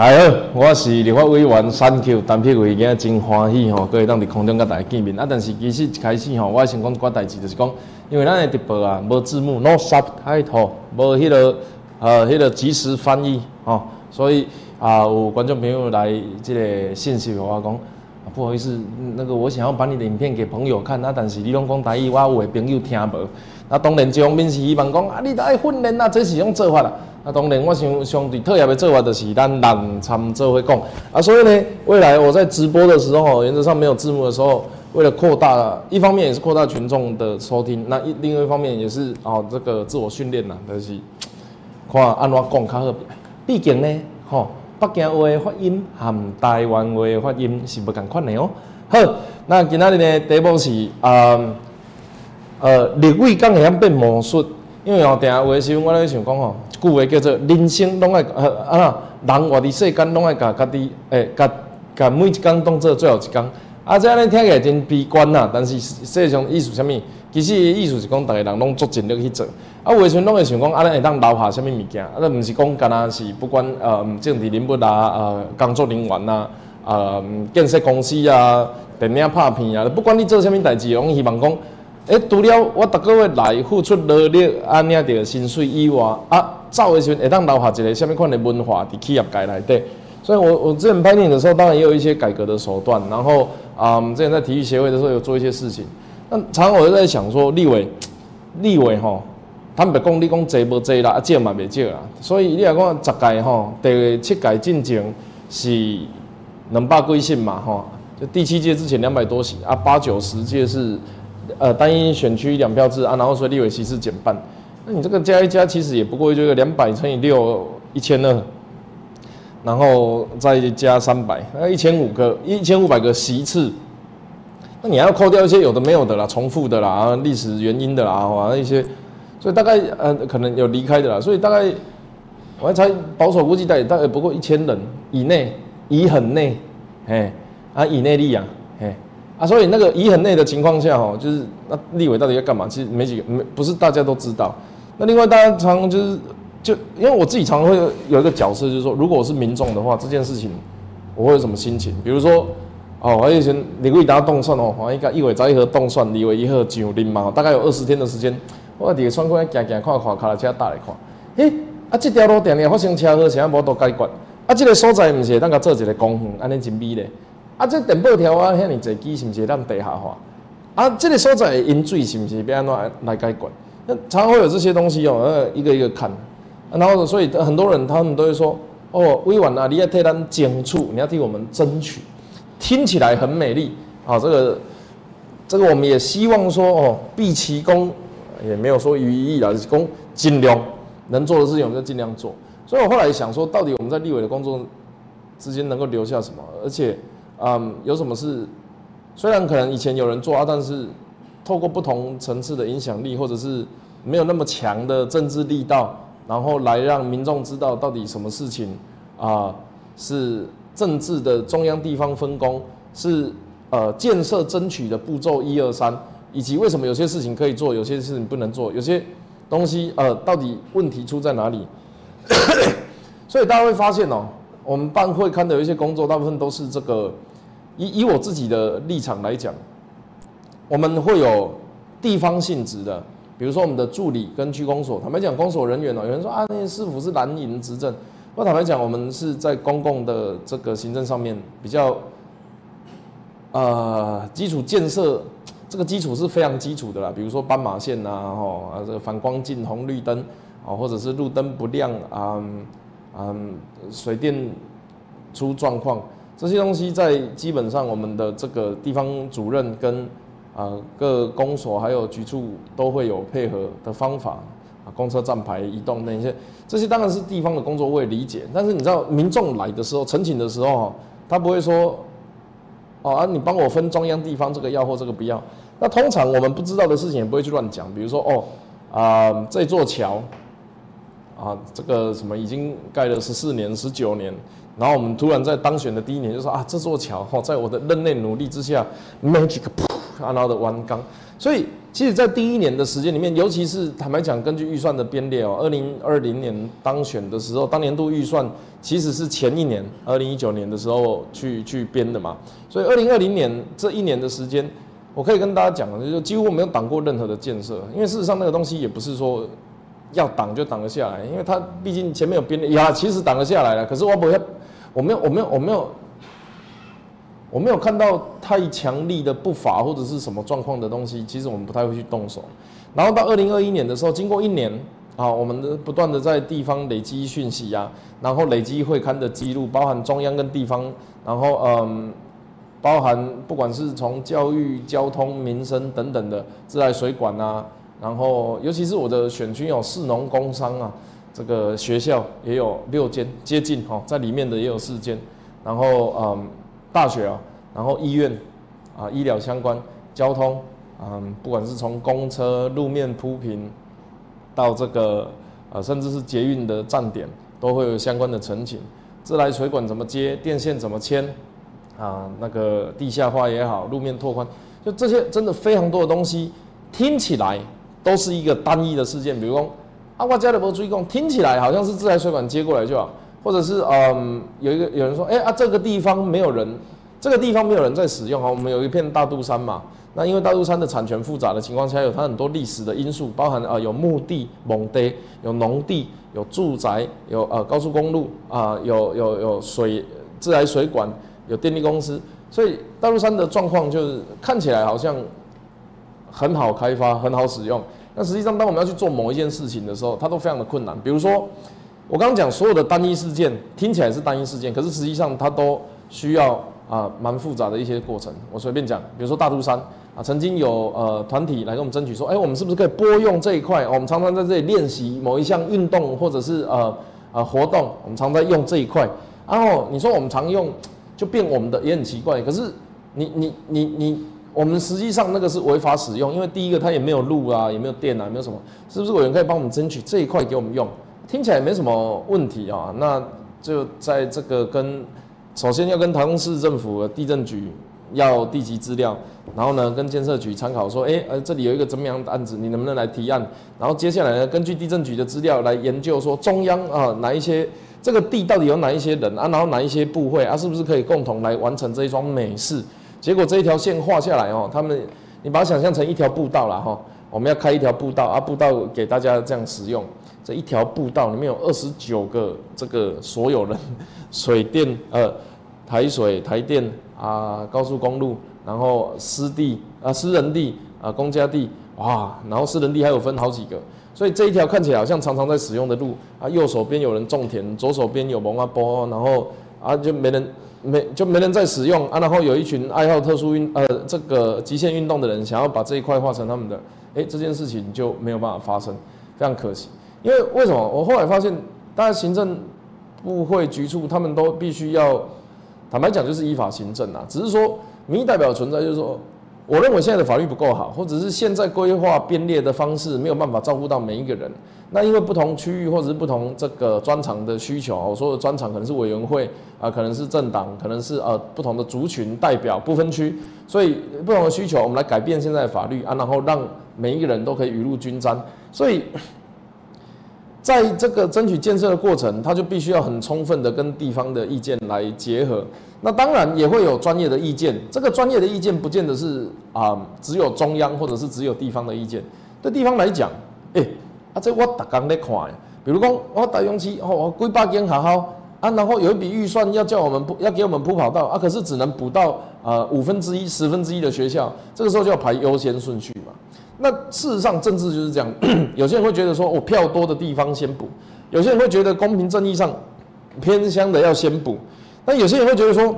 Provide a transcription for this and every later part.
哎好，我是立法委员三 Q 单片伟，今日真欢喜吼，可以当伫空中甲大家见面。啊，但是其实一开始吼，我想讲一寡代志，就是讲，因为咱的直播啊，无字幕，no subtitle，无迄个呃迄个即时翻译吼，所以啊，有观众朋友来即个信息我讲，不好意思，那个我想要把你的影片给朋友看，啊，但是你拢讲台语，我有的朋友听无。啊，当然这方面是希望讲啊，你得爱训练啊，这是种做法啦。啊，当然我想相对特别的做法就是咱人参做会讲啊，所以呢，未来我在直播的时候，原则上没有字幕的时候，为了扩大，一方面也是扩大群众的收听，那一另外一方面也是哦，这个自我训练呐，就是看安怎讲较好。毕竟呢，吼，北京话的发音和台湾话的发音是不共款的哦。好，那今仔日呢，题目是啊。呃，日语讲会晓变魔术，因为吼，定下话时阵，我咧想讲吼，一句话叫做人生拢爱呃啊，人活伫世间拢爱甲家己诶，甲甲每一工当做最后一工。啊，这样听起来真悲观呐，但是实际上意思啥物？其实意思是讲，逐个人拢足尽力去做。啊，有时阵拢会想讲，啊，咱会当留下啥物物件？啊，咱毋是讲干那是不管呃政治人物啊，呃工作人员啊，呃建设公司啊，电影拍片啊，不管你做啥物代志，拢希望讲。诶，除了我逐个月来付出努力，安领着薪水以外，啊，走的时阵会当留下一个什么款的文化伫企业界内底。所以我我之前拍电影的时候，当然也有一些改革的手段。然后啊，之前在体育协会的时候有做一些事情。那常常我就在想说，立委，立委吼，坦白讲你讲济无济啦，啊借嘛未借啦。所以你来讲十届吼，第七届进前是两百几席嘛吼，就第七届之前两百多席啊，八九十届是。呃，单一选区两票制啊，然后说立委席次减半，那你这个加一加，其实也不过就两百乘以六一千二，然后再加三百，那一千五个一千五百个席次，那你要扣掉一些有的没有的啦，重复的啦，啊，历史原因的啦，啊一些，所以大概呃可能有离开的啦，所以大概我还猜保守估计大概大概不过一千人以内，以很内，哎，啊以内力啊，哎。啊，所以那个以很内的情况下，哦，就是那立委到底要干嘛？其实没几个，没不是大家都知道。那另外大家常就是就因为我自己常常会有一个角色，就是说，如果我是民众的话，这件事情我会有什么心情？比如说，哦，我以前立委大家动算哦，我一个一委在一盒动算，立委一盒上林嘛，大概有二十天的时间，我伫个窗口行行看看，开了车打来看，诶，啊，这条路定定发生车祸，啥无都解决，啊，这个所在毋是当甲做一个公园，安尼真美咧。啊，这电报条啊，遐尼侪机是毋是咱地下化？啊，这个所在饮水是毋是要安怎来解决？那常常会有这些东西哦，呃，一个一个看，然后所以很多人他们都会说，哦，委婉啊，你要替咱争取，你要替我们争取，听起来很美丽啊。这个这个我们也希望说，哦，毕其功，也没有说于义啊，功尽量能做的事情我们就尽量做。所以我后来想说，到底我们在立委的工作之间能够留下什么？而且。嗯，有什么事？虽然可能以前有人做啊，但是透过不同层次的影响力，或者是没有那么强的政治力道，然后来让民众知道到底什么事情啊是政治的中央地方分工，是呃建设争取的步骤一二三，以及为什么有些事情可以做，有些事情不能做，有些东西呃到底问题出在哪里？所以大家会发现哦，我们办会刊的有一些工作，大部分都是这个。以以我自己的立场来讲，我们会有地方性质的，比如说我们的助理跟区公所。坦白讲，公所人员哦，有人说啊，那些师傅是蓝营执政。我坦白讲，我们是在公共的这个行政上面比较，呃，基础建设这个基础是非常基础的啦。比如说斑马线呐，吼啊，这个反光镜、红绿灯啊，或者是路灯不亮啊，嗯，水电出状况。这些东西在基本上，我们的这个地方主任跟啊各公所还有局处都会有配合的方法，公车站牌移动那些，这些当然是地方的工作，我也理解。但是你知道，民众来的时候，陈请的时候，他不会说，哦啊，你帮我分中央地方这个要或这个不要。那通常我们不知道的事情也不会去乱讲，比如说哦啊这座桥啊这个什么已经盖了十四年、十九年。然后我们突然在当选的第一年就说啊，这座桥哈，在我的任内努力之下，magic 噗然后的完工。所以，其实，在第一年的时间里面，尤其是坦白讲，根据预算的编列哦，二零二零年当选的时候，当年度预算其实是前一年二零一九年的时候去去编的嘛。所以，二零二零年这一年的时间，我可以跟大家讲，就几乎没有挡过任何的建设，因为事实上那个东西也不是说要挡就挡得下来，因为它毕竟前面有编列呀，其实挡得下来了。可是我不要，我没有，我没有，我没有。我没有看到太强力的不法或者是什么状况的东西，其实我们不太会去动手。然后到二零二一年的时候，经过一年啊，我们不断的在地方累积讯息啊，然后累积会刊的记录，包含中央跟地方，然后嗯，包含不管是从教育、交通、民生等等的自来水管啊，然后尤其是我的选区有市农工商啊，这个学校也有六间接近哈，在里面的也有四间，然后嗯。大学啊，然后医院，啊，医疗相关，交通，嗯，不管是从公车路面铺平，到这个，呃，甚至是捷运的站点，都会有相关的陈情。自来水管怎么接，电线怎么牵，啊，那个地下化也好，路面拓宽，就这些真的非常多的东西，听起来都是一个单一的事件。比如说，啊，我家里没注意讲，听起来好像是自来水管接过来就好。或者是嗯，有一个有人说，哎啊，这个地方没有人，这个地方没有人在使用啊。我们有一片大肚山嘛，那因为大肚山的产权复杂的情况下，有它很多历史的因素，包含啊有墓地、蒙地，有农地、有住宅、有呃高速公路啊，有有有水自来水管、有电力公司，所以大肚山的状况就是看起来好像很好开发、很好使用，但实际上当我们要去做某一件事情的时候，它都非常的困难，比如说。我刚刚讲所有的单一事件听起来是单一事件，可是实际上它都需要啊蛮复杂的一些过程。我随便讲，比如说大肚山啊，曾经有呃团体来跟我们争取说，哎，我们是不是可以拨用这一块？我们常常在这里练习某一项运动或者是呃呃活动，我们常在用这一块。然后你说我们常用，就变我们的也很奇怪。可是你你你你，我们实际上那个是违法使用，因为第一个它也没有路啊，也没有电啊，没有什么，是不是有人可以帮我们争取这一块给我们用？听起来没什么问题啊，那就在这个跟首先要跟台中市政府的地震局要地级资料，然后呢跟建设局参考说，哎，呃这里有一个怎么样的案子，你能不能来提案？然后接下来呢根据地震局的资料来研究说中央啊哪一些这个地到底有哪一些人啊，然后哪一些部会啊，是不是可以共同来完成这一桩美事？结果这一条线画下来哦，他们你把它想象成一条步道了哈，我们要开一条步道啊，步道给大家这样使用。一条步道里面有二十九个这个所有人，水电呃台水台电啊高速公路，然后私地啊私人地啊公家地哇，然后私人地还有分好几个，所以这一条看起来好像常常在使用的路啊，右手边有人种田，左手边有蒙阿波，然后啊就没人没就没人在使用啊，然后有一群爱好特殊运呃这个极限运动的人想要把这一块化成他们的，哎这件事情就没有办法发生，非常可惜。因为为什么？我后来发现，大家行政部会局处他们都必须要，坦白讲就是依法行政啊。只是说民意代表存在，就是说，我认为现在的法律不够好，或者是现在规划编列的方式没有办法照顾到每一个人。那因为不同区域或者是不同这个专长的需求，我说的专长可能是委员会啊，可能是政党，可能是呃不同的族群代表不分区，所以不同的需求，我们来改变现在的法律啊，然后让每一个人都可以雨露均沾，所以。在这个争取建设的过程，他就必须要很充分的跟地方的意见来结合。那当然也会有专业的意见，这个专业的意见不见得是啊只有中央或者是只有地方的意见。对地方来讲，哎，啊这我打刚在看，比如讲我大勇气哦，我规八间好好啊，然后有一笔预算要叫我们铺，要给我们铺跑道啊，可是只能补到呃五分之一、十分之一的学校，这个时候就要排优先顺序嘛。那事实上，政治就是这样。有些人会觉得说，我票多的地方先补；有些人会觉得公平正义上偏乡的要先补。那有些人会觉得说，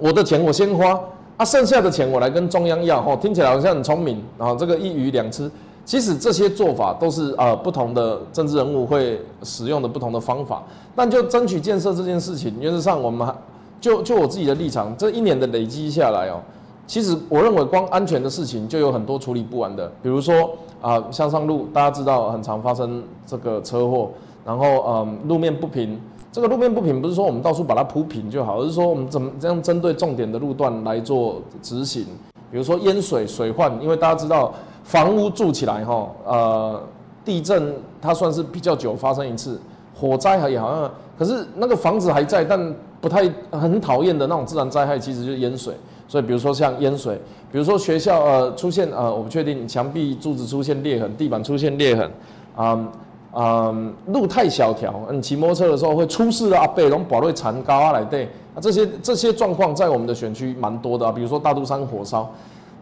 我的钱我先花，啊，剩下的钱我来跟中央要。哦，听起来好像很聪明，啊这个一鱼两吃。其实这些做法都是呃不同的政治人物会使用的不同的方法。但就争取建设这件事情，原则上我们就就我自己的立场，这一年的累积下来哦。其实我认为光安全的事情就有很多处理不完的，比如说啊，向上路大家知道很常发生这个车祸，然后嗯路面不平，这个路面不平不是说我们到处把它铺平就好，而是说我们怎么这样针对重点的路段来做执行，比如说淹水、水患，因为大家知道房屋住起来哈，呃，地震它算是比较久发生一次，火灾也好像，可是那个房子还在，但不太很讨厌的那种自然灾害，其实就是淹水。所以比如说像淹水，比如说学校呃出现呃我不确定墙壁柱子出现裂痕，地板出现裂痕，啊嗯路太小条，你骑摩托车的时候会出事的阿贝龙宝瑞残高啊来对啊这些这些状况在我们的选区蛮多的啊，比如说大肚山火烧，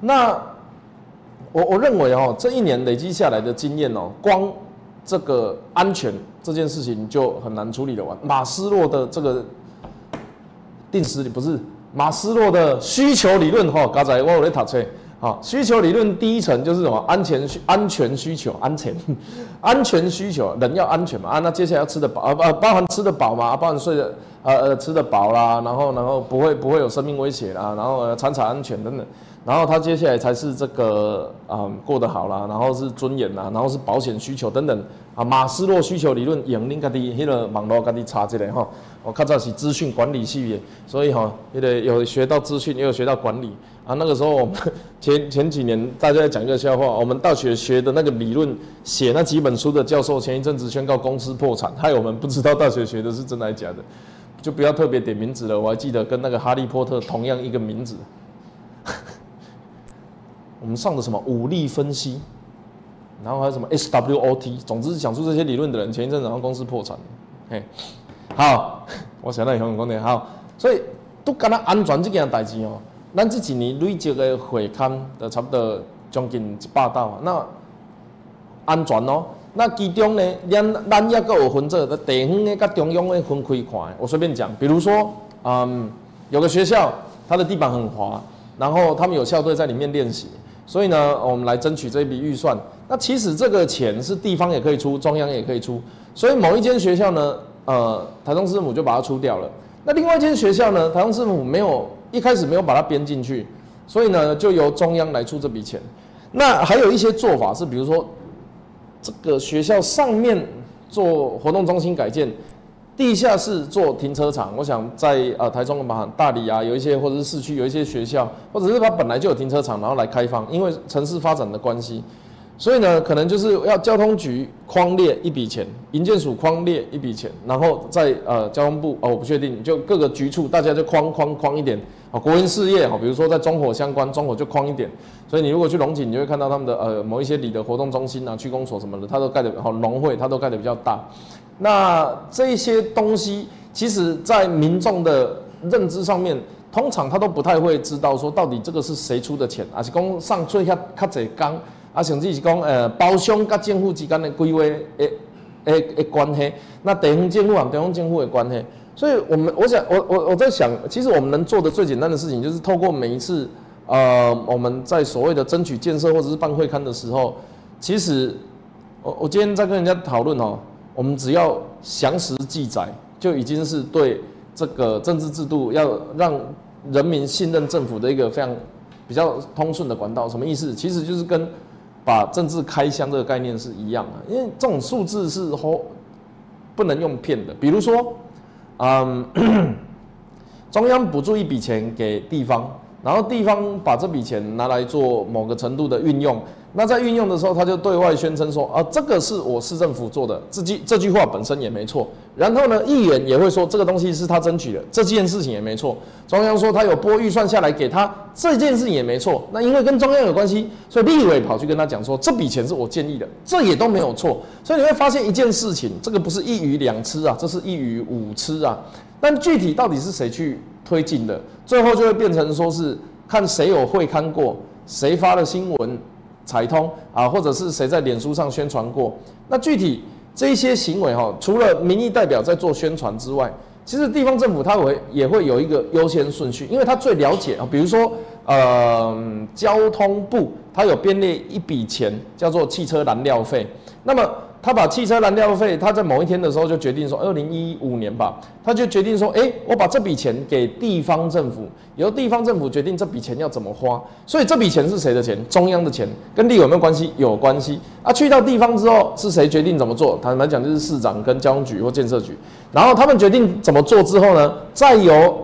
那我我认为哦这一年累积下来的经验哦，光这个安全这件事情就很难处理的完。马斯洛的这个定时不是。马斯洛的需求理论，哈，刚才我有在读册，好，需求理论第一层就是什么？安全需安全需求，安全 安全需求，人要安全嘛啊，那接下来要吃得饱啊，包包含吃得饱嘛，包含睡的呃呃吃得饱啦，然后然后不会不会有生命危险啦，然后产产安全等等。然后他接下来才是这个啊过得好啦，然后是尊严啦，然后是保险需求等等啊。马斯洛需求理论，引领家的迄个网络家己查一下哈。我看早是资讯管理系列，所以哈，也得有学到资讯，也有学到管理啊。那个时候我 前前几年大家在讲一个笑话，我们大学学的那个理论，写那几本书的教授，前一阵子宣告公司破产，害我们不知道大学学的是真的还是假的，就不要特别点名字了。我还记得跟那个哈利波特同样一个名字。我们上的什么武力分析，然后还有什么 SWOT，总之是讲出这些理论的人，前一阵子然后公司破产，嘿，好，我想到以后讲点好，所以都跟他安全这件代志哦，咱这几年累积的会刊的差不多将近一百道，那安全哦，那其中呢，咱咱也个有分这个地方的跟中央的分开看，我随便讲，比如说，嗯，有个学校，它的地板很滑，然后他们有校队在里面练习。所以呢，我们来争取这一笔预算。那其实这个钱是地方也可以出，中央也可以出。所以某一间学校呢，呃，台中市政府就把它出掉了。那另外一间学校呢，台中市政府没有一开始没有把它编进去，所以呢，就由中央来出这笔钱。那还有一些做法是，比如说这个学校上面做活动中心改建。地下室做停车场，我想在呃台中嘛大理啊有一些，或者是市区有一些学校，或者是它本来就有停车场，然后来开放，因为城市发展的关系，所以呢可能就是要交通局框列一笔钱，营建署框列一笔钱，然后在呃交通部哦我不确定，就各个局处大家就框框框一点啊，国营事业哈，比如说在中火相关，中火就框一点，所以你如果去龙井，你就会看到他们的呃某一些里的活动中心啊、区公所什么的，它都盖的好农会，它都盖的比较大。那这些东西，其实在民众的认知上面，通常他都不太会知道说到底这个是谁出的钱，还是讲上最较较济工，啊甚至是讲呃包厢跟政府之间的规划诶诶诶关系，那地方政府和地方政府的关系，所以我们我想我我我在想，其实我们能做的最简单的事情，就是透过每一次呃我们在所谓的争取建设或者是办会刊的时候，其实我我今天在跟人家讨论哦。我们只要详实记载，就已经是对这个政治制度要让人民信任政府的一个非常比较通顺的管道。什么意思？其实就是跟把政治开箱这个概念是一样的。因为这种数字是后不能用骗的。比如说，嗯，中央补助一笔钱给地方，然后地方把这笔钱拿来做某个程度的运用。那在运用的时候，他就对外宣称说：“啊，这个是我市政府做的。”这句这句话本身也没错。然后呢，议员也会说这个东西是他争取的，这件事情也没错。中央说他有拨预算下来给他，这件事情也没错。那因为跟中央有关系，所以立委跑去跟他讲说这笔钱是我建议的，这也都没有错。所以你会发现一件事情，这个不是一鱼两吃啊，这是一鱼五吃啊。但具体到底是谁去推进的，最后就会变成说是看谁有会看过，谁发的新闻。彩通啊，或者是谁在脸书上宣传过？那具体这些行为哈，除了民意代表在做宣传之外，其实地方政府它会也会有一个优先顺序，因为它最了解啊。比如说，呃，交通部它有编列一笔钱叫做汽车燃料费，那么。他把汽车燃料费，他在某一天的时候就决定说，二零一五年吧，他就决定说，哎，我把这笔钱给地方政府，由地方政府决定这笔钱要怎么花。所以这笔钱是谁的钱？中央的钱，跟地有没有关系？有关系。啊，去到地方之后，是谁决定怎么做？坦白讲，就是市长跟交通局或建设局。然后他们决定怎么做之后呢，再由。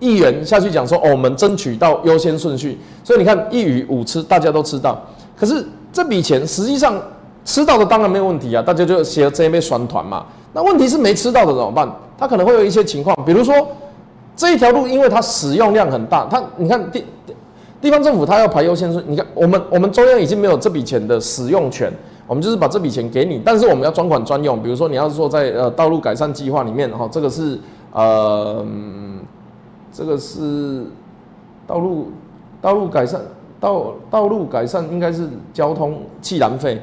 议员下去讲说，哦，我们争取到优先顺序，所以你看一鱼五吃，大家都吃到。可是这笔钱实际上吃到的当然没有问题啊，大家就写这一杯酸团嘛。那问题是没吃到的怎么办？它可能会有一些情况，比如说这一条路，因为它使用量很大，它你看地地方政府它要排优先顺，你看我们我们中央已经没有这笔钱的使用权，我们就是把这笔钱给你，但是我们要专款专用，比如说你要是说在呃道路改善计划里面哈，这个是呃这个是道路道路改善道道路改善应该是交通气燃费，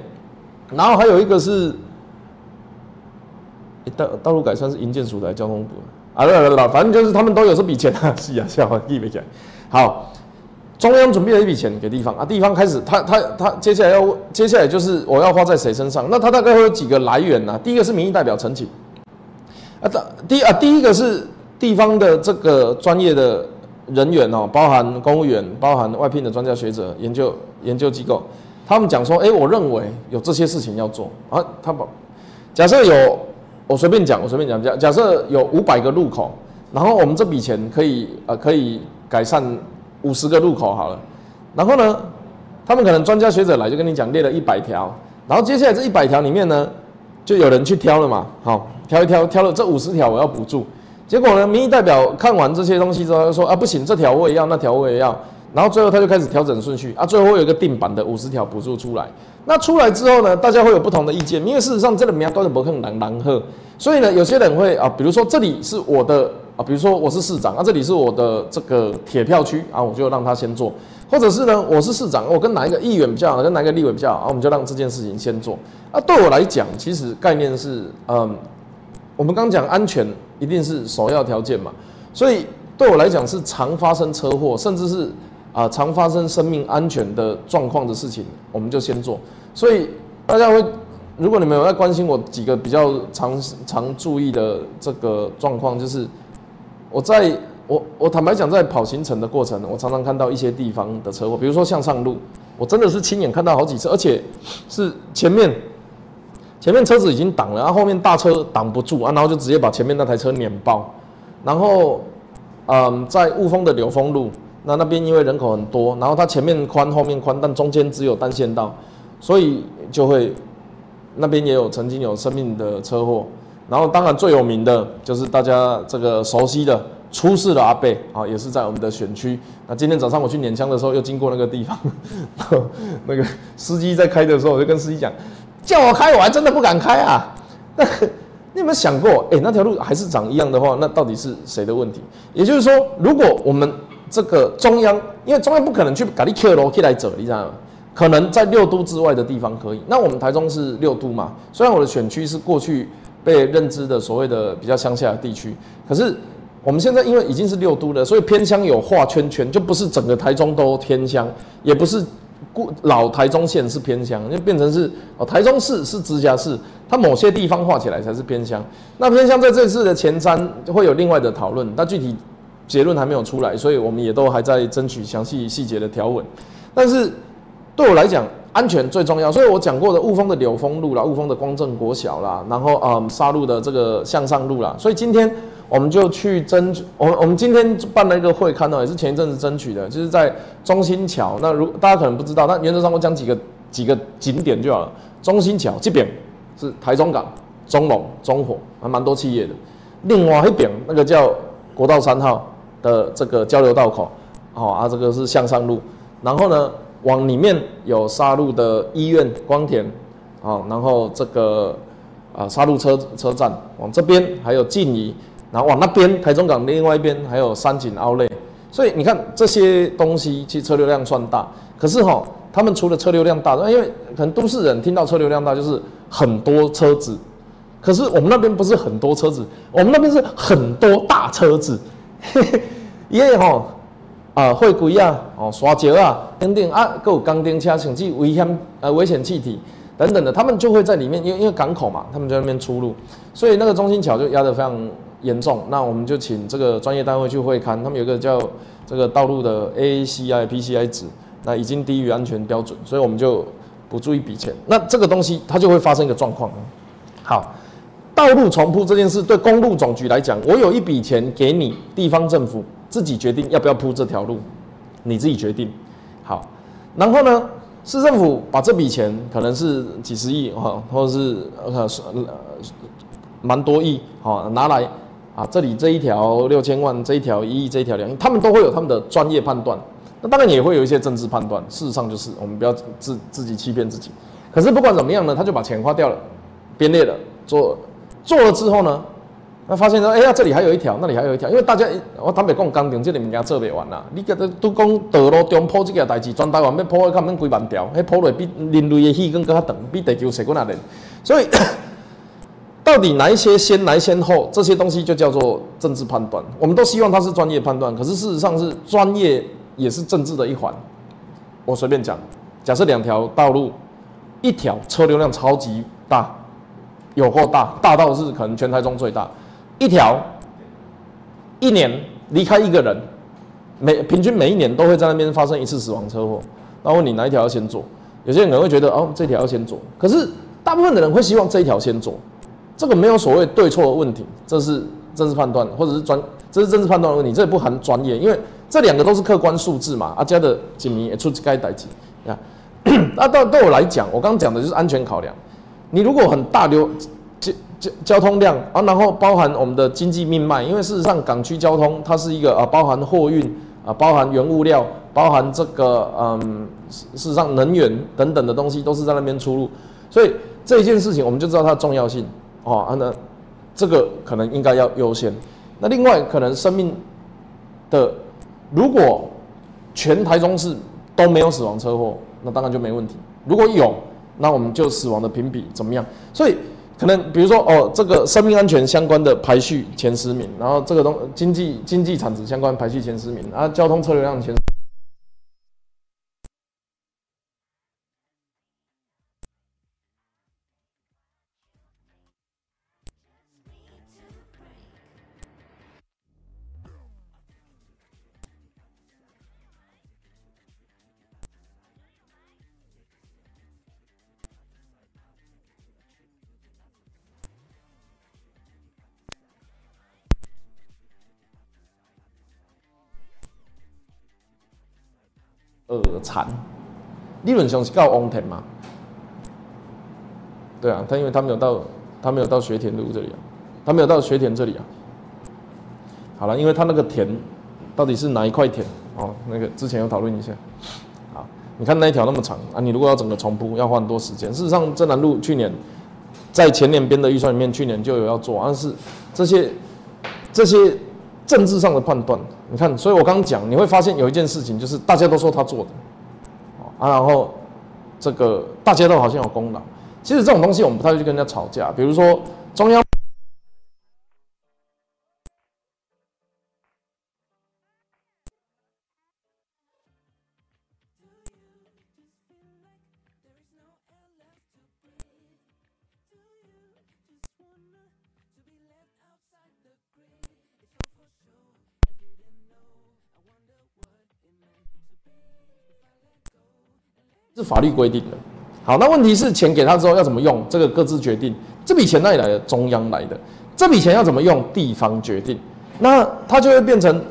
然后还有一个是。道道路改善是营建署的交通部啊，来来来，反正就是他们都有这笔钱啊，是啊，是啊，记没起来。好，中央准备了一笔钱给地方啊，地方开始，他他他接下来要接下来就是我要花在谁身上？那他大概会有几个来源呢？第一个是民意代表陈请啊，第啊第一个是地方的这个专业的人员哦，包含公务员，包含外聘的专家学者、研究研究机构，他们讲说，哎，我认为有这些事情要做。啊，他把假设有。我随便讲，我随便讲，假假设有五百个路口，然后我们这笔钱可以呃可以改善五十个路口好了，然后呢，他们可能专家学者来就跟你讲列了一百条，然后接下来这一百条里面呢，就有人去挑了嘛，好挑一挑挑了这五十条我要补助，结果呢，民意代表看完这些东西之后说啊不行，这条我也要，那条我也要，然后最后他就开始调整顺序啊，最后会有一个定版的五十条补助出来。那出来之后呢，大家会有不同的意见，因为事实上这个名都是不可能难喝，所以呢，有些人会啊，比如说这里是我的啊，比如说我是市长啊，这里是我的这个铁票区啊，我就让他先做，或者是呢，我是市长，我跟哪一个议员比较好，跟哪一个立委比较好啊，我们就让这件事情先做。啊，对我来讲，其实概念是，嗯，我们刚讲安全一定是首要条件嘛，所以对我来讲是常发生车祸，甚至是。啊，常发生生命安全的状况的事情，我们就先做。所以大家会，如果你们有在关心我几个比较常常注意的这个状况，就是我在我我坦白讲，在跑行程的过程，我常常看到一些地方的车祸，比如说向上路，我真的是亲眼看到好几次，而且是前面前面车子已经挡了，然后后面大车挡不住啊，然后就直接把前面那台车碾爆。然后，嗯，在雾峰的柳峰路。那那边因为人口很多，然后它前面宽后面宽，但中间只有单线道，所以就会那边也有曾经有生命的车祸。然后当然最有名的就是大家这个熟悉的出事的阿贝啊，也是在我们的选区。那今天早上我去碾枪的时候，又经过那个地方，那个司机在开的时候，我就跟司机讲，叫我开我还真的不敢开啊。那你有没有想过，哎，那条路还是长一样的话，那到底是谁的问题？也就是说，如果我们这个中央，因为中央不可能去搞你 Q 楼起来走，你知道吗？可能在六都之外的地方可以。那我们台中是六都嘛？虽然我的选区是过去被认知的所谓的比较乡下的地区，可是我们现在因为已经是六都了，所以偏乡有画圈圈，就不是整个台中都偏乡，也不是故老台中县是偏乡，就变成是哦台中市是直辖市，它某些地方画起来才是偏乡。那偏乡在这次的前瞻会有另外的讨论，那具体。结论还没有出来，所以我们也都还在争取详细细节的条文。但是对我来讲，安全最重要。所以我讲过的雾峰的柳峰路啦，雾峰的光正国小啦，然后嗯沙路的这个向上路啦。所以今天我们就去争取，我我们今天办了一个会，刊呢也是前一阵子争取的，就是在中心桥。那如大家可能不知道，那原则上我讲几个几个景点就好了。中心桥这边是台中港、中龙、中火，还蛮多企业的。另外一边那个叫国道三号。的这个交流道口，好啊，这个是向上路，然后呢，往里面有沙路的医院光田，啊，然后这个啊沙路车车站，往这边还有静怡，然后往那边台中港另外一边还有三井奥莱，所以你看这些东西其实车流量算大，可是哈，他们除了车流量大，因为可能都市人听到车流量大就是很多车子，可是我们那边不是很多车子，我们那边是很多大车子。伊个吼啊，会轨啊，哦，刷桥啊，等等啊，各有钢钉车，甚至危险呃危险气体等等的，他们就会在里面，因为因为港口嘛，他们在那边出入，所以那个中心桥就压得非常严重。那我们就请这个专业单位去会勘，他们有个叫这个道路的 AACI、PCI 值，那已经低于安全标准，所以我们就补助一笔钱。那这个东西它就会发生一个状况。好。道路重铺这件事，对公路总局来讲，我有一笔钱给你地方政府，自己决定要不要铺这条路，你自己决定。好，然后呢，市政府把这笔钱可能是几十亿哈，或者是呃蛮多亿哈，拿来啊，这里这一条六千万，这一条一亿，这一条两亿，他们都会有他们的专业判断。那当然也会有一些政治判断。事实上就是我们不要自自己欺骗自己。可是不管怎么样呢，他就把钱花掉了，编列了，做做了之后呢？那发现说，哎呀，这里还有一条，那里还有一条，因为大家，我坦白讲，工程这里物件做不完啦。你个都讲道路中铺这件代志，全台湾要铺的，可能几万条，迄铺落比人类的戏更加长，比地球谁过那年。所以，到底哪一些先，哪一些后，这些东西就叫做政治判断。我们都希望它是专业判断，可是事实上是专业也是政治的一环。我随便讲，假设两条道路，一条车流量超级大，有够大，大到是可能全台中最大。一条一年离开一个人，每平均每一年都会在那边发生一次死亡车祸。那问你哪一条要先做？有些人可能会觉得哦，这条要先做。可是大部分的人会希望这一条先做。这个没有所谓对错的问题，这是政治判断，或者是专，这是政治判断的问题，这也不含专业，因为这两个都是客观数字嘛。阿加的警民也出该代级呀。那对对我来讲，我刚刚讲的就是安全考量。你如果很大流。交交交通量啊，然后包含我们的经济命脉，因为事实上港区交通它是一个啊，包含货运啊，包含原物料，包含这个嗯，事实上能源等等的东西都是在那边出入，所以这一件事情我们就知道它的重要性哦，那这个可能应该要优先。那另外可能生命的，如果全台中市都没有死亡车祸，那当然就没问题。如果有，那我们就死亡的评比怎么样？所以。可能比如说哦，这个生命安全相关的排序前十名，然后这个东经济经济产值相关排序前十名，啊，交通车流量前。残，理论上是到翁田嘛？对啊，他因为他没有到，他没有到学田路这里啊，他没有到学田这里啊。好了，因为他那个田到底是哪一块田哦？那个之前有讨论一下。好，你看那一条那么长啊，你如果要整个重铺，要花很多时间。事实上，正南路去年在前年编的预算里面，去年就有要做，但是这些这些。政治上的判断，你看，所以我刚讲，你会发现有一件事情，就是大家都说他做的，啊，然后这个大家都好像有功劳。其实这种东西我们不太会去跟人家吵架，比如说中央。法律规定的。好，那问题是钱给他之后要怎么用？这个各自决定。这笔钱哪里来的？中央来的。这笔钱要怎么用？地方决定。那他就会变成，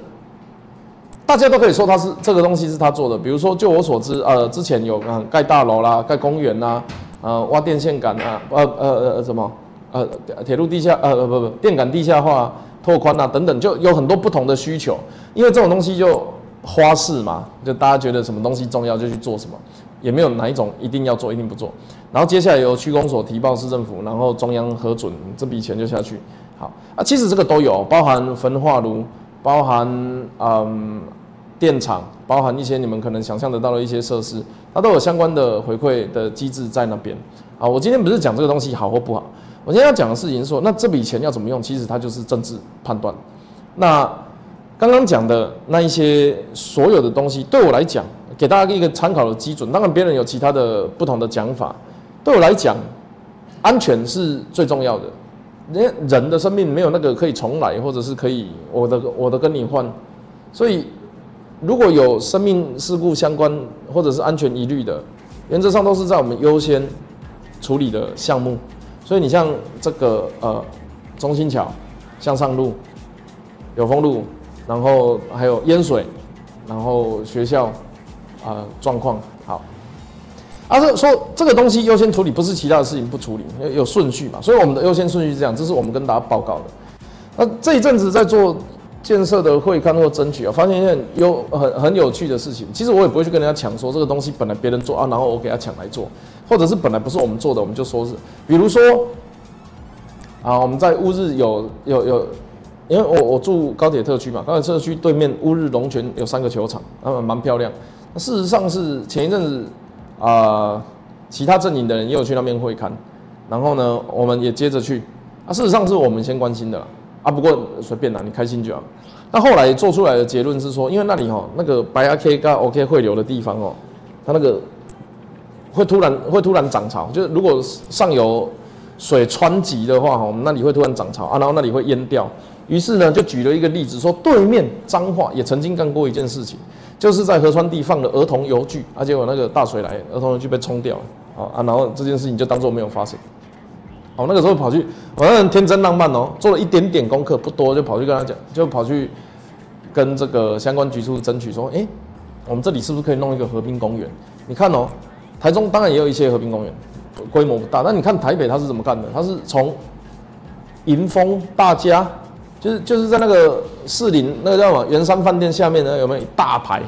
大家都可以说他是这个东西是他做的。比如说，就我所知，呃，之前有啊盖大楼啦，盖公园啦，呃，挖电线杆啊，呃呃呃什么，呃铁路地下呃不不电杆地下化拓宽啊等等，就有很多不同的需求。因为这种东西就花式嘛，就大家觉得什么东西重要就去做什么。也没有哪一种一定要做，一定不做。然后接下来由区公所提报市政府，然后中央核准，这笔钱就下去。好啊，其实这个都有，包含焚化炉，包含嗯电厂，包含一些你们可能想象得到的一些设施，它都有相关的回馈的机制在那边。啊，我今天不是讲这个东西好或不好，我今天要讲的事情是说，那这笔钱要怎么用？其实它就是政治判断。那刚刚讲的那一些所有的东西，对我来讲。给大家一个参考的基准，当然别人有其他的不同的讲法。对我来讲，安全是最重要的。人人的生命没有那个可以重来，或者是可以我的我的跟你换。所以如果有生命事故相关或者是安全疑虑的，原则上都是在我们优先处理的项目。所以你像这个呃中心桥、向上路、有风路。然后还有淹水，然后学校啊状况好。啊，是说这个东西优先处理，不是其他的事情不处理，有有顺序嘛？所以我们的优先顺序是这样，这是我们跟大家报告的。那这一阵子在做建设的会刊或争取啊，发现一件有很很有趣的事情。其实我也不会去跟人家抢说这个东西本来别人做啊，然后我给他抢来做，或者是本来不是我们做的，我们就说是，比如说啊，我们在乌日有有有，因为我我住高铁特区嘛，高铁特区对面乌日龙泉有三个球场，啊蛮漂亮。那事实上是前一阵子。啊，其他阵营的人也有去那边会看，然后呢，我们也接着去。啊，事实上是我们先关心的啦。啊，不过随便啦，你开心就好。那后来做出来的结论是说，因为那里哈那个白阿 K 跟 OK 汇流的地方哦，它那个会突然会突然涨潮，就是如果上游水湍急的话哈，我们那里会突然涨潮啊，然后那里会淹掉。于是呢，就举了一个例子说，对面彰化也曾经干过一件事情。就是在河川地放了儿童游具，而且我那个大水来，儿童油具被冲掉了，啊，然后这件事情就当做没有发生。哦，那个时候跑去，我那人天真浪漫哦，做了一点点功课，不多，就跑去跟他讲，就跑去跟这个相关局处争取说，哎，我们这里是不是可以弄一个河滨公园？你看哦，台中当然也有一些河滨公园，规模不大，但你看台北他是怎么干的？他是从迎风大家。就是就是在那个士林那个叫什么圆山饭店下面呢，有没有大排，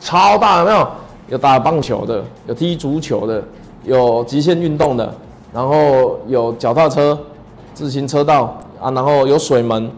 超大有没有？有打棒球的，有踢足球的，有极限运动的，然后有脚踏车、自行车道啊，然后有水门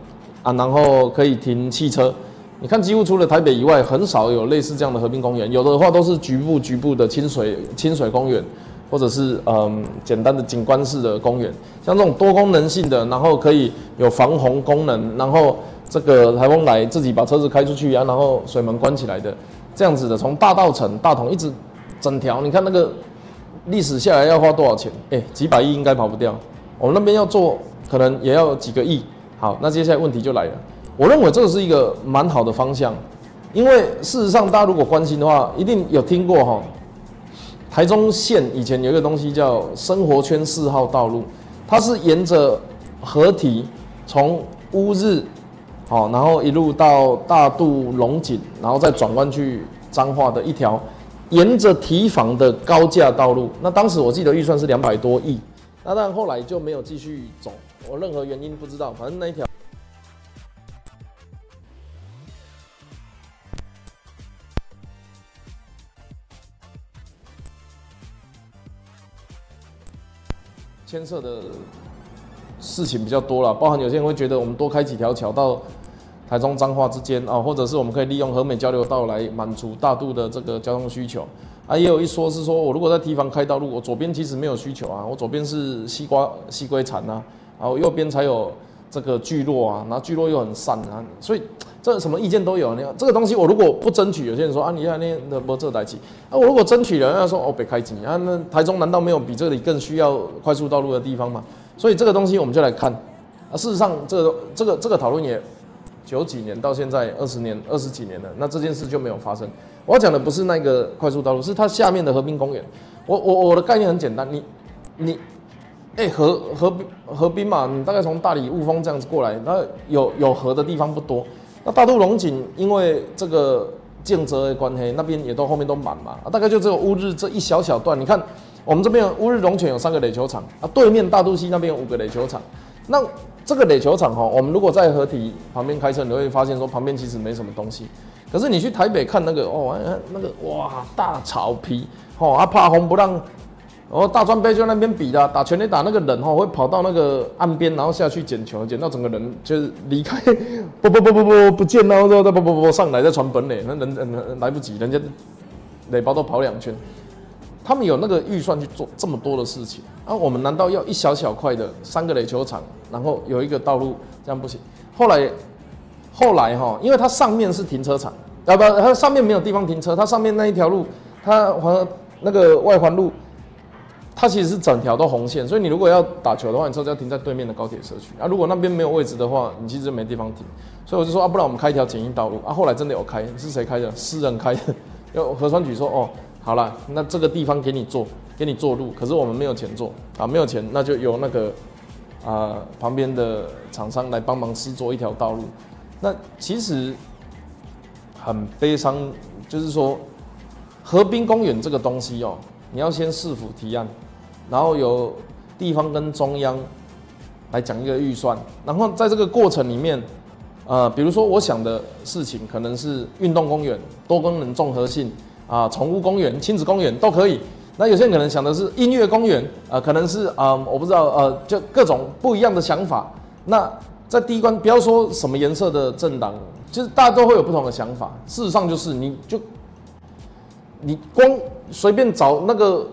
啊，然后可以停汽车。你看，几乎除了台北以外，很少有类似这样的和平公园，有的话都是局部局部的清水清水公园。或者是嗯简单的景观式的公园，像这种多功能性的，然后可以有防洪功能，然后这个台风来自己把车子开出去啊，然后水门关起来的，这样子的，从大道城大同一直整条，你看那个历史下来要花多少钱？哎，几百亿应该跑不掉。我们那边要做，可能也要几个亿。好，那接下来问题就来了，我认为这个是一个蛮好的方向，因为事实上大家如果关心的话，一定有听过哈。台中县以前有一个东西叫生活圈四号道路，它是沿着河堤从乌日，好，然后一路到大渡龙井，然后再转弯去彰化的一条，沿着堤防的高架道路。那当时我记得预算是两百多亿，那但后来就没有继续走，我任何原因不知道，反正那一条。牵涉的事情比较多了，包含有些人会觉得我们多开几条桥到台中彰化之间啊，或者是我们可以利用和美交流道来满足大度的这个交通需求啊。也有一说是说我如果在提防开道路，我左边其实没有需求啊，我左边是西瓜西龟产啊，然后右边才有这个聚落啊，然后聚落又很散啊，所以。这什么意见都有，你看这个东西，我如果不争取，有些人说啊，你看那那不这台机，啊，我如果争取了，人家说哦，北开机啊，那台中难道没有比这里更需要快速道路的地方吗？所以这个东西我们就来看，啊，事实上这个这个这个讨论也九几年到现在二十年二十几年了，那这件事就没有发生。我要讲的不是那个快速道路，是它下面的河滨公园。我我我的概念很简单，你你，哎，河河河滨嘛，你大概从大理雾峰这样子过来，那有有河的地方不多。那大渡龙井因为这个建泽的关系，那边也都后面都满嘛，啊，大概就只有乌日这一小小段。你看，我们这边乌日龙泉有三个垒球场，啊，对面大渡溪那边有五个垒球场。那这个垒球场哈，我们如果在河堤旁边开车，你会发现说旁边其实没什么东西。可是你去台北看那个哦，那个哇大草皮，哦，啊怕风不让。然后大专杯就那边比的，打全垒打那个人哈会跑到那个岸边，然后下去捡球，捡到整个人就是离开，不不不不不不见了，然后再不不不上来再传本垒，那人人来不及，人家垒包都跑两圈。他们有那个预算去做这么多的事情，啊，我们难道要一小小块的三个垒球场，然后有一个道路这样不行？后来后来哈，因为它上面是停车场，啊不，它上面没有地方停车，它上面那一条路，它环那个外环路。它其实是整条都红线，所以你如果要打球的话，你车子要停在对面的高铁社区啊。如果那边没有位置的话，你其实没地方停。所以我就说啊，不然我们开一条简易道路啊。后来真的有开，是谁开的？私人开的。有核酸局说哦，好了，那这个地方给你做，给你做路，可是我们没有钱做啊，没有钱，那就由那个啊旁边的厂商来帮忙施做一条道路。那其实很悲伤，就是说河滨公园这个东西哦，你要先市府提案，然后由地方跟中央来讲一个预算，然后在这个过程里面，呃，比如说我想的事情可能是运动公园、多功能综合性啊、宠物公园、亲子公园都可以。那有些人可能想的是音乐公园，呃，可能是啊，我不知道，呃，就各种不一样的想法。那在第一关，不要说什么颜色的政党，就是大家都会有不同的想法。事实上，就是你就你光随便找那个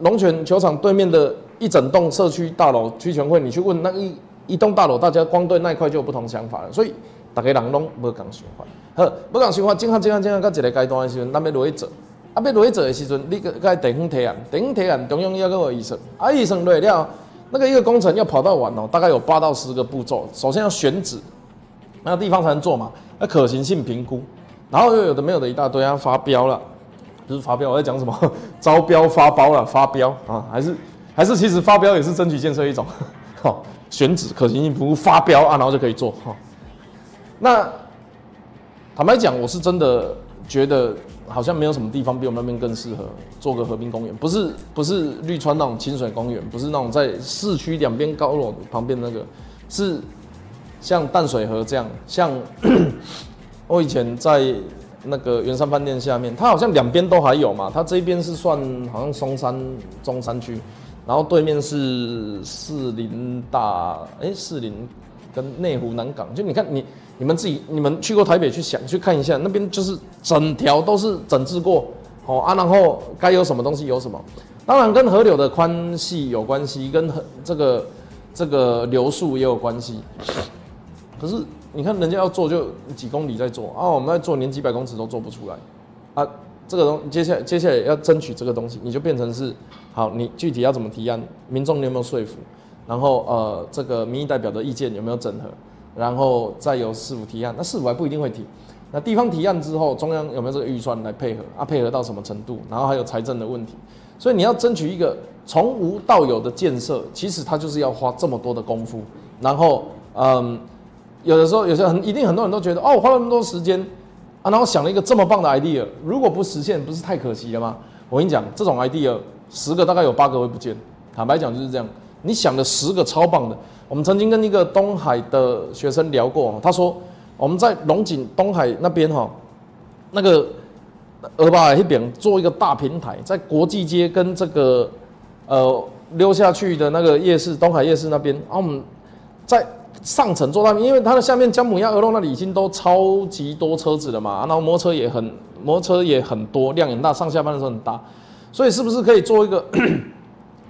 龙泉球场对面的一整栋社区大楼区全会，你去问那一一栋大楼，大家光对那一块就有不同想法了。所以大家人拢无共想法，好，无共想法，正下正下正下到一个阶段的时候，咱要落去做。啊，要落去做的时阵，你个个地方提案，地方提案中央要个有预算，啊，预算落了，那个一个工程要跑到完哦，大概有八到十个步骤。首先要选址，那个地方才能做嘛，那可行性评估，然后又有的没有的一大堆，要发标了，不是发标，我在讲什么？招标发包了，发标啊，还是还是其实发标也是争取建设一种，好，选址可行性评估发标啊，然后就可以做哈。那坦白讲，我是真的觉得。好像没有什么地方比我们那边更适合做个和平公园，不是不是绿川那种清水公园，不是那种在市区两边高楼旁边那个，是像淡水河这样，像 我以前在那个圆山饭店下面，它好像两边都还有嘛，它这边是算好像松山中山区，然后对面是士林大，哎士林跟内湖南港，就你看你。你们自己，你们去过台北去想去看一下，那边就是整条都是整治过，哦啊，然后该有什么东西有什么，当然跟河流的宽细有关系，跟这个这个流速也有关系。可是你看人家要做就几公里在做啊，我们在做连几百公尺都做不出来啊。这个东接下来接下来要争取这个东西，你就变成是好，你具体要怎么提案，民众你有没有说服，然后呃这个民意代表的意见有没有整合？然后再由市府提案，那市府还不一定会提。那地方提案之后，中央有没有这个预算来配合啊？配合到什么程度？然后还有财政的问题。所以你要争取一个从无到有的建设，其实它就是要花这么多的功夫。然后，嗯，有的时候有些很一定很多人都觉得，哦，我花了那么多时间啊，然后想了一个这么棒的 idea，如果不实现，不是太可惜了吗？我跟你讲，这种 idea 十个大概有八个会不见。坦白讲就是这样，你想了十个超棒的。我们曾经跟一个东海的学生聊过，他说我们在龙井东海那边哈，那个鹅巴那边做一个大平台，在国际街跟这个呃溜下去的那个夜市东海夜市那边，啊我们在上层做大，因为它的下面姜母鸭鹅肉那里已经都超级多车子了嘛，然后摩托车也很摩托车也很多，量很大，上下班的时候很大，所以是不是可以做一个？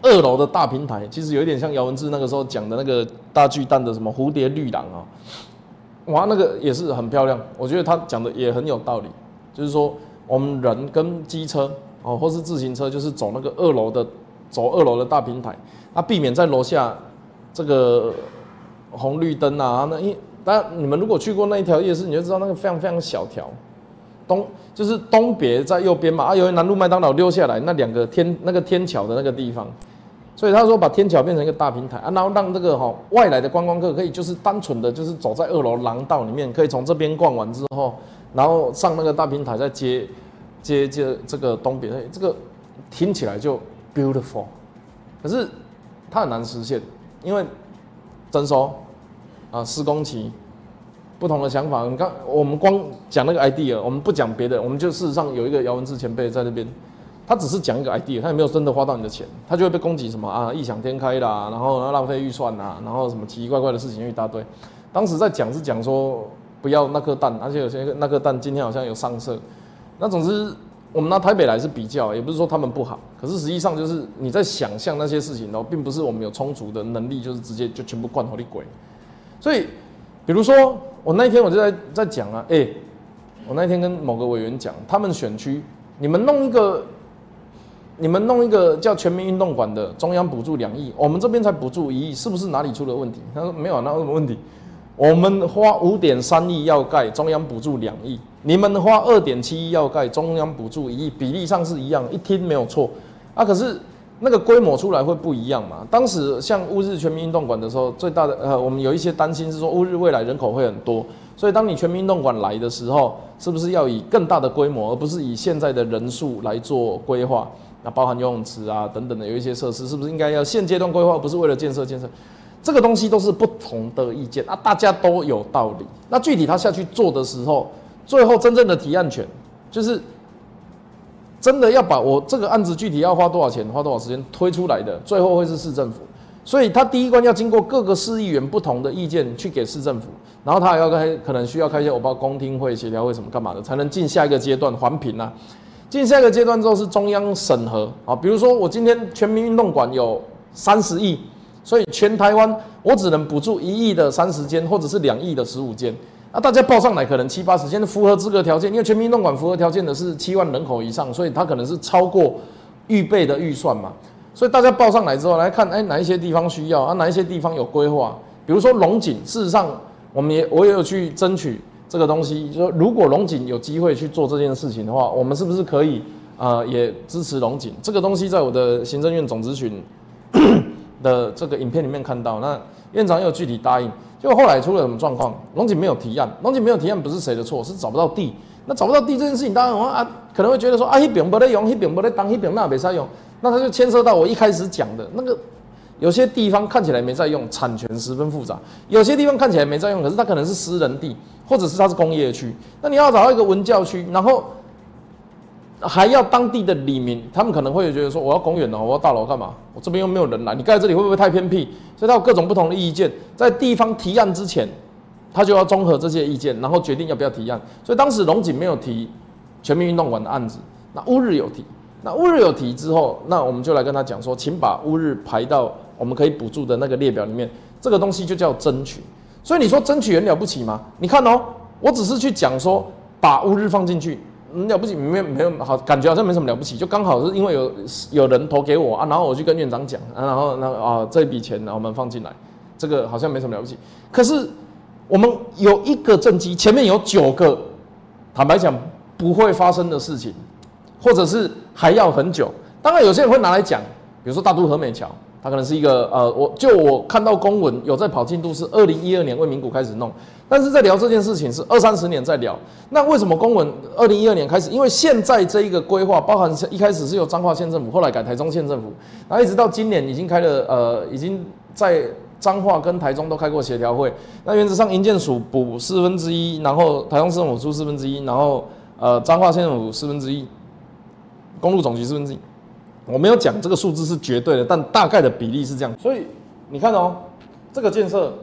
二楼的大平台其实有一点像姚文智那个时候讲的那个大巨蛋的什么蝴蝶绿廊啊，哇，那个也是很漂亮。我觉得他讲的也很有道理，就是说我们人跟机车哦，或是自行车，就是走那个二楼的走二楼的大平台，那，避免在楼下这个红绿灯啊，那因当然你们如果去过那一条夜市，你就知道那个非常非常小条。东就是东别在右边嘛，啊，由于南路麦当劳溜下来那两个天那个天桥的那个地方，所以他说把天桥变成一个大平台啊，然后让这个哈外来的观光客可以就是单纯的就是走在二楼廊道里面，可以从这边逛完之后，然后上那个大平台再接接接这个东别，这个听起来就 beautiful，可是它很难实现，因为征收啊施工期。不同的想法，你看，我们光讲那个 idea，我们不讲别的，我们就事实上有一个姚文志前辈在那边，他只是讲一个 idea，他也没有真的花到你的钱，他就会被攻击什么啊异想天开啦，然后浪费预算呐，然后什么奇奇怪怪的事情一大堆。当时在讲是讲说不要那颗蛋，而且有些那颗蛋今天好像有上色。那总之我们拿台北来是比较，也不是说他们不好，可是实际上就是你在想象那些事情，然后并不是我们有充足的能力，就是直接就全部灌火力鬼。所以比如说。我那一天我就在在讲啊，哎，我那一天跟某个委员讲，他们选区，你们弄一个，你们弄一个叫全民运动馆的，中央补助两亿，我们这边才补助一亿，是不是哪里出了问题？他说没有，哪有什么问题？我们花五点三亿要盖，中央补助两亿，你们花二点七亿要盖，中央补助一亿，比例上是一样，一听没有错啊，可是。那个规模出来会不一样嘛？当时像乌日全民运动馆的时候，最大的呃，我们有一些担心是说乌日未来人口会很多，所以当你全民运动馆来的时候，是不是要以更大的规模，而不是以现在的人数来做规划？那包含游泳池啊等等的有一些设施，是不是应该要现阶段规划，不是为了建设建设？这个东西都是不同的意见啊，大家都有道理。那具体他下去做的时候，最后真正的提案权，就是真的要把我这个案子具体要花多少钱、花多少时间推出来的，最后会是市政府。所以他第一关要经过各个市议员不同的意见去给市政府，然后他还要开，可能需要开一些我包公听会、协调会什么干嘛的，才能进下一个阶段环评啊。进下一个阶段之后是中央审核啊，比如说我今天全民运动馆有三十亿。所以全台湾我只能补助一亿的三十间，或者是两亿的十五间。那大家报上来可能七八十间符合资格条件，因为全民运动馆符合条件的是七万人口以上，所以它可能是超过预备的预算嘛。所以大家报上来之后来看，哎，哪一些地方需要啊？哪一些地方有规划？比如说龙井，事实上我们也我也有去争取这个东西，就说如果龙井有机会去做这件事情的话，我们是不是可以啊也支持龙井这个东西？在我的行政院总咨询。的这个影片里面看到，那院长有具体答应，就后来出了什么状况？龙井没有提案，龙井没有提案不是谁的错，是找不到地。那找不到地这件事情，当然我啊可能会觉得说啊，一饼不能用，一饼不能当，一饼那没在用，那他就牵涉到我一开始讲的那个，有些地方看起来没在用，产权十分复杂；有些地方看起来没在用，可是它可能是私人地，或者是它是工业区。那你要找到一个文教区，然后。还要当地的里民，他们可能会觉得说，我要公园哦，我要大楼干嘛？我这边又没有人来，你盖这里会不会太偏僻？所以他有各种不同的意见，在地方提案之前，他就要综合这些意见，然后决定要不要提案。所以当时龙井没有提全民运动馆的案子，那乌日有提，那乌日有提之后，那我们就来跟他讲说，请把乌日排到我们可以补助的那个列表里面，这个东西就叫争取。所以你说争取很了不起吗？你看哦，我只是去讲说把乌日放进去。了不起，没有没有好感觉好像没什么了不起，就刚好是因为有有人投给我啊，然后我去跟院长讲，啊然后那啊这笔钱我们放进来，这个好像没什么了不起。可是我们有一个政绩，前面有九个，坦白讲不会发生的事情，或者是还要很久。当然有些人会拿来讲，比如说大渡和美桥。它可能是一个呃，我就我看到公文有在跑进度，是二零一二年为民谷开始弄，但是在聊这件事情是二三十年在聊。那为什么公文二零一二年开始？因为现在这一个规划，包含一开始是由彰化县政府，后来改台中县政府，然后一直到今年已经开了呃，已经在彰化跟台中都开过协调会。那原则上营建署补四分之一，然后台中市政府出四分之一，然后呃彰化县政府四分之一，公路总局四分之一。我没有讲这个数字是绝对的，但大概的比例是这样。所以你看哦，这个建设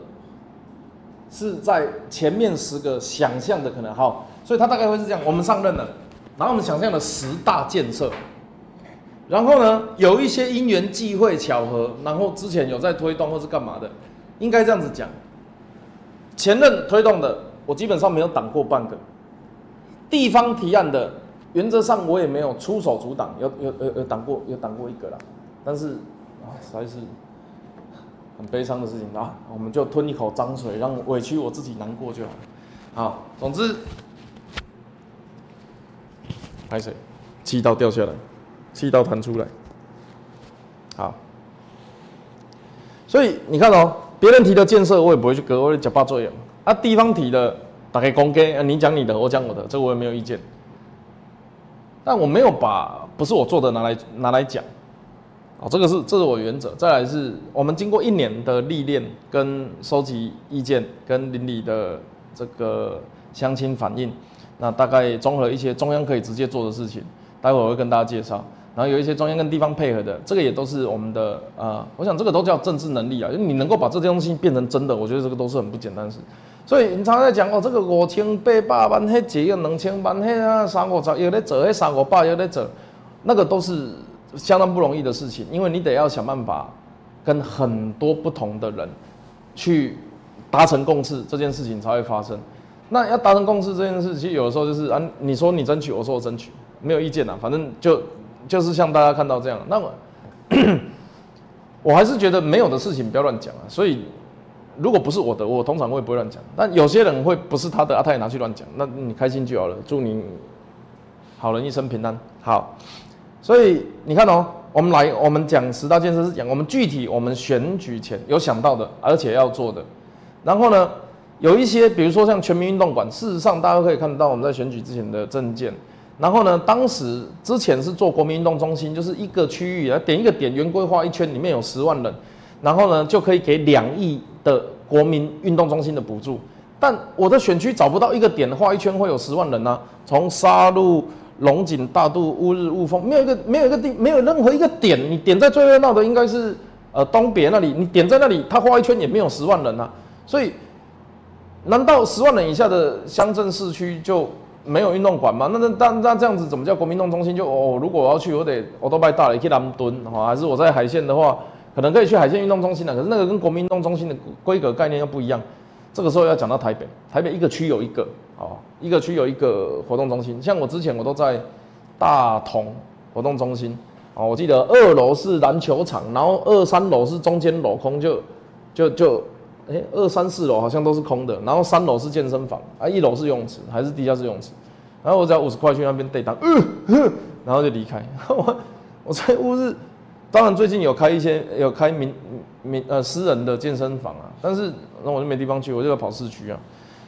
是在前面十个想象的可能好，所以它大概会是这样。我们上任了，然后我们想象了十大建设，然后呢有一些因缘际会巧合，然后之前有在推动或是干嘛的，应该这样子讲。前任推动的，我基本上没有挡过半个；地方提案的。原则上我也没有出手阻挡，有有有有挡过，有挡过一个啦，但是啊，实在是很悲伤的事情啊，我们就吞一口脏水，让委屈我自己难过就好。好，总之，拍水，气刀掉下来，气刀弹出来。好，所以你看哦，别人提的建设我也不会去割，我会假巴作用。啊，地方提的打开公给，你讲你的，我讲我的，这我也没有意见。但我没有把不是我做的拿来拿来讲，哦，这个是这是我原则。再来是我们经过一年的历练跟收集意见跟邻里的这个相亲反映，那大概综合一些中央可以直接做的事情，待会我会跟大家介绍。然后有一些中央跟地方配合的，这个也都是我们的呃，我想这个都叫政治能力啊，就你能够把这些东西变成真的，我觉得这个都是很不简单的事。所以你常常在讲哦，这个五千八百万，迄几个两千万，迄啊三五十又在做，迄三五百又在做，那个都是相当不容易的事情，因为你得要想办法跟很多不同的人去达成共识，这件事情才会发生。那要达成共识这件事，其实有的时候就是啊，你说你争取，我说我争取，没有意见啊，反正就就是像大家看到这样。那么 我还是觉得没有的事情不要乱讲啊，所以。如果不是我的，我通常我也不会乱讲。但有些人会不是他的啊，他也拿去乱讲。那你开心就好了，祝你好人一生平安。好，所以你看哦，我们来，我们讲十大建设是讲我们具体我们选举前有想到的，而且要做的。然后呢，有一些，比如说像全民运动馆，事实上大家可以看到我们在选举之前的证件。然后呢，当时之前是做国民运动中心，就是一个区域啊，点一个点，圆规划一圈，里面有十万人，然后呢就可以给两亿的国民运动中心的补助。但我的选区找不到一个点画一圈会有十万人呢？从沙鹿、龙井、大渡、乌日、雾峰，没有一个没有一个地，没有任何一个点，你点在最热闹的应该是呃东别那里，你点在那里，他画一圈也没有十万人啊。所以，难道十万人以下的乡镇市区就？没有运动馆吗？那那那那这样子怎么叫国民运动中心？就哦，如果我要去，我得我都拜大了，去南屯，哈，还是我在海线的话，可能可以去海线运动中心的。可是那个跟国民运动中心的规格概念又不一样。这个时候要讲到台北，台北一个区有一个，哦，一个区有一个活动中心。像我之前我都在大同活动中心，哦，我记得二楼是篮球场，然后二三楼是中间镂空，就就就。哎，二三四楼好像都是空的，然后三楼是健身房啊，一楼是游泳池还是地下室游泳池？然后我只要五十块去那边对单，嗯，然后就离开。我 我在乌日，当然最近有开一些有开民民呃私人的健身房啊，但是那我就没地方去，我就要跑市区啊。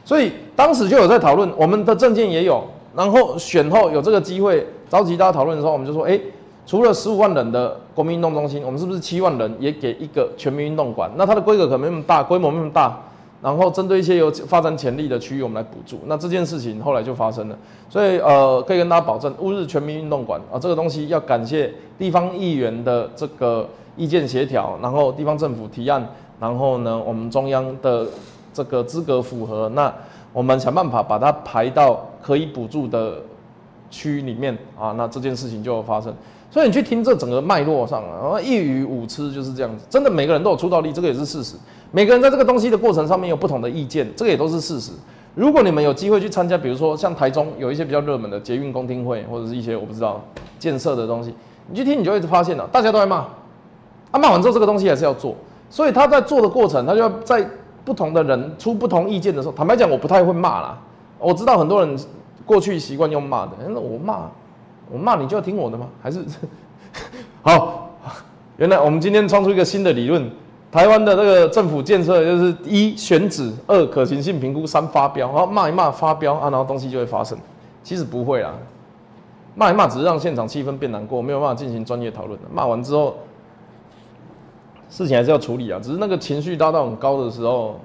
所以当时就有在讨论，我们的证件也有，然后选后有这个机会召集大家讨论的时候，我们就说，哎。除了十五万人的国民运动中心，我们是不是七万人也给一个全民运动馆？那它的规格可能没那么大，规模没那么大。然后针对一些有发展潜力的区域，我们来补助。那这件事情后来就发生了。所以呃，可以跟大家保证，乌日全民运动馆啊，这个东西要感谢地方议员的这个意见协调，然后地方政府提案，然后呢，我们中央的这个资格符合，那我们想办法把它排到可以补助的区域里面啊，那这件事情就发生。所以你去听这整个脉络上啊，一语五吃就是这样子。真的每个人都有出道力，这个也是事实。每个人在这个东西的过程上面有不同的意见，这个也都是事实。如果你们有机会去参加，比如说像台中有一些比较热门的捷运公听会，或者是一些我不知道建设的东西，你去听，你就会发现了，大家都在骂。啊，骂完之后这个东西还是要做，所以他在做的过程，他就要在不同的人出不同意见的时候，坦白讲，我不太会骂啦。我知道很多人过去习惯用骂的，那我骂。我骂你就要听我的吗？还是 好？原来我们今天创出一个新的理论，台湾的这个政府建设就是一选址，二可行性评估，三发飙。然后骂一骂发飙啊，然后东西就会发生。其实不会啦，骂一骂只是让现场气氛变难过，没有办法进行专业讨论的。骂完之后，事情还是要处理啊，只是那个情绪达到很高的时候。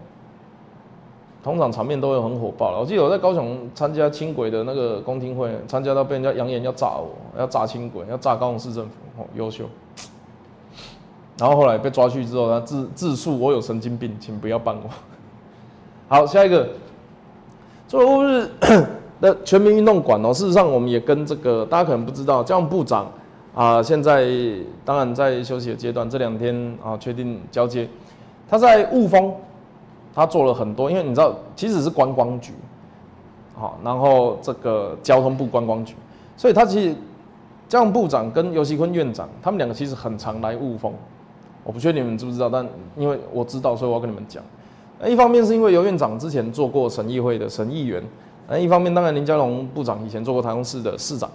通常场面都会很火爆了。我记得我在高雄参加轻轨的那个公听会，参加到被人家扬言要炸我，要炸轻轨，要炸高雄市政府，哦，优秀。然后后来被抓去之后，他自自述我有神经病，请不要办我。好，下一个，做乌日 的全民运动馆哦，事实上我们也跟这个大家可能不知道，交通部长啊，现在当然在休息的阶段，这两天啊确定交接，他在雾峰。他做了很多，因为你知道，其实是观光局，好，然后这个交通部观光局，所以他其实交通部长跟尤锡坤院长，他们两个其实很常来雾峰。我不确定你们知不知道，但因为我知道，所以我要跟你们讲。那一方面是因为尤院长之前做过省议会的省议员，那一方面当然林佳龙部长以前做过台中市的市长，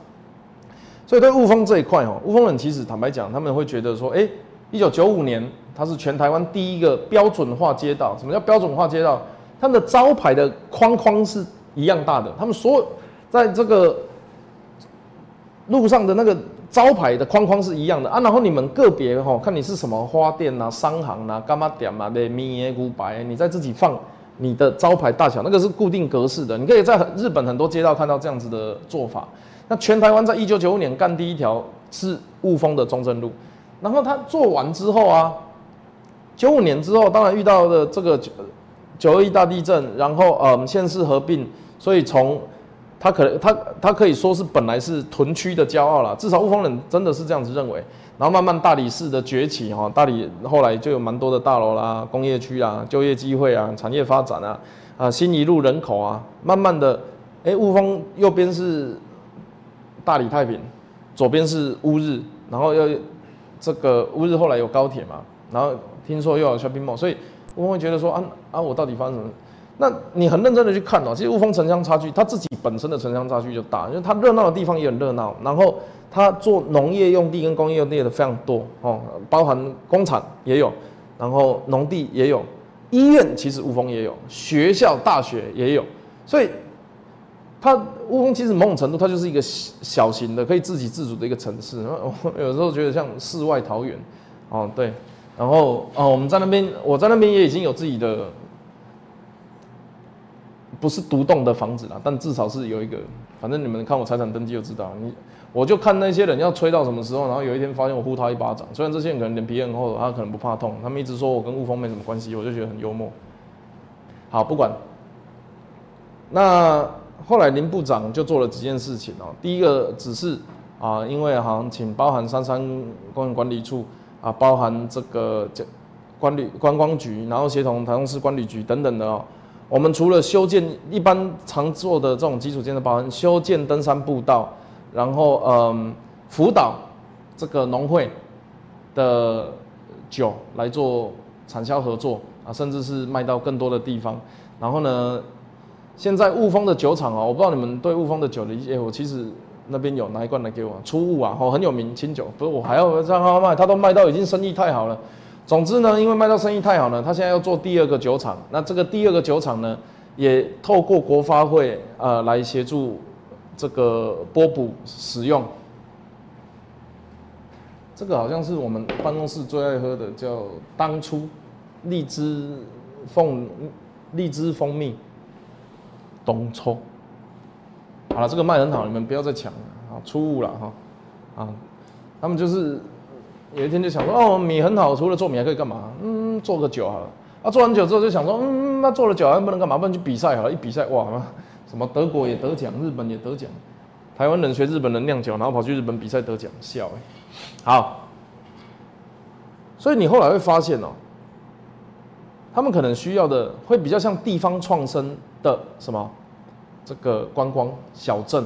所以对雾峰这一块哦，雾峰人其实坦白讲，他们会觉得说，哎。一九九五年，它是全台湾第一个标准化街道。什么叫标准化街道？他们的招牌的框框是一样大的，他们所有在这个路上的那个招牌的框框是一样的啊。然后你们个别哈，看你是什么花店啊、商行啊、干嘛点嘛的米耶古白，你在自己放你的招牌大小，那个是固定格式的。你可以在日本很多街道看到这样子的做法。那全台湾在一九九五年干第一条是雾峰的中正路。然后他做完之后啊，九五年之后，当然遇到的这个九九二一大地震，然后呃县市合并，所以从他可能他他可以说是本来是屯区的骄傲了，至少雾峰人真的是这样子认为。然后慢慢大理市的崛起哈，大理后来就有蛮多的大楼啦、工业区啊、就业机会啊、产业发展啊，啊新一路人口啊，慢慢的，哎雾峰右边是大理太平，左边是乌日，然后要。这个乌日后来有高铁嘛，然后听说又有 shopping mall，所以我们会觉得说啊啊，我到底发生什么？那你很认真的去看哦，其实雾峰城乡差距，它自己本身的城乡差距就大，因为它热闹的地方也很热闹，然后它做农业用地跟工业用地的非常多哦，包含工厂也有，然后农地也有，医院其实雾峰也有，学校、大学也有，所以它雾峰其实某种程度它就是一个小型的可以自给自足的一个城市。我 有时候觉得像世外桃源，哦对，然后哦我们在那边，我在那边也已经有自己的，不是独栋的房子了，但至少是有一个，反正你们看我财产登记就知道你。我就看那些人要吹到什么时候，然后有一天发现我呼他一巴掌。虽然这些人可能脸皮很厚，他可能不怕痛，他们一直说我跟雾峰没什么关系，我就觉得很幽默。好，不管。那后来林部长就做了几件事情哦。第一个只是啊，因为好像请包含三山公园管理处啊，包含这个这管理观光局，然后协同台中市管理局等等的哦。我们除了修建一般常做的这种基础建设，包含修建登山步道。然后，嗯，辅导这个农会的酒来做产销合作啊，甚至是卖到更多的地方。然后呢，现在雾峰的酒厂啊，我不知道你们对雾峰的酒理解，我其实那边有拿一罐来给我，出雾啊，哦，很有名清酒，不是我还要让他卖，他都卖到已经生意太好了。总之呢，因为卖到生意太好了，他现在要做第二个酒厂。那这个第二个酒厂呢，也透过国发会呃来协助。这个波补使用，这个好像是我们办公室最爱喝的，叫当初荔枝凤荔枝蜂蜜东抽。好了，这个卖很好，你们不要再抢了啊！出物了哈啊！他们就是有一天就想说，哦，米很好，除了做米还可以干嘛？嗯，做个酒好了。啊，做完酒之后就想说，嗯，那做了酒还不能干嘛？不能去比赛好了，一比赛哇！什么德国也得奖，日本也得奖，台湾人学日本人酿酒，然后跑去日本比赛得奖，笑哎。好，所以你后来会发现哦，他们可能需要的会比较像地方创生的什么这个观光小镇。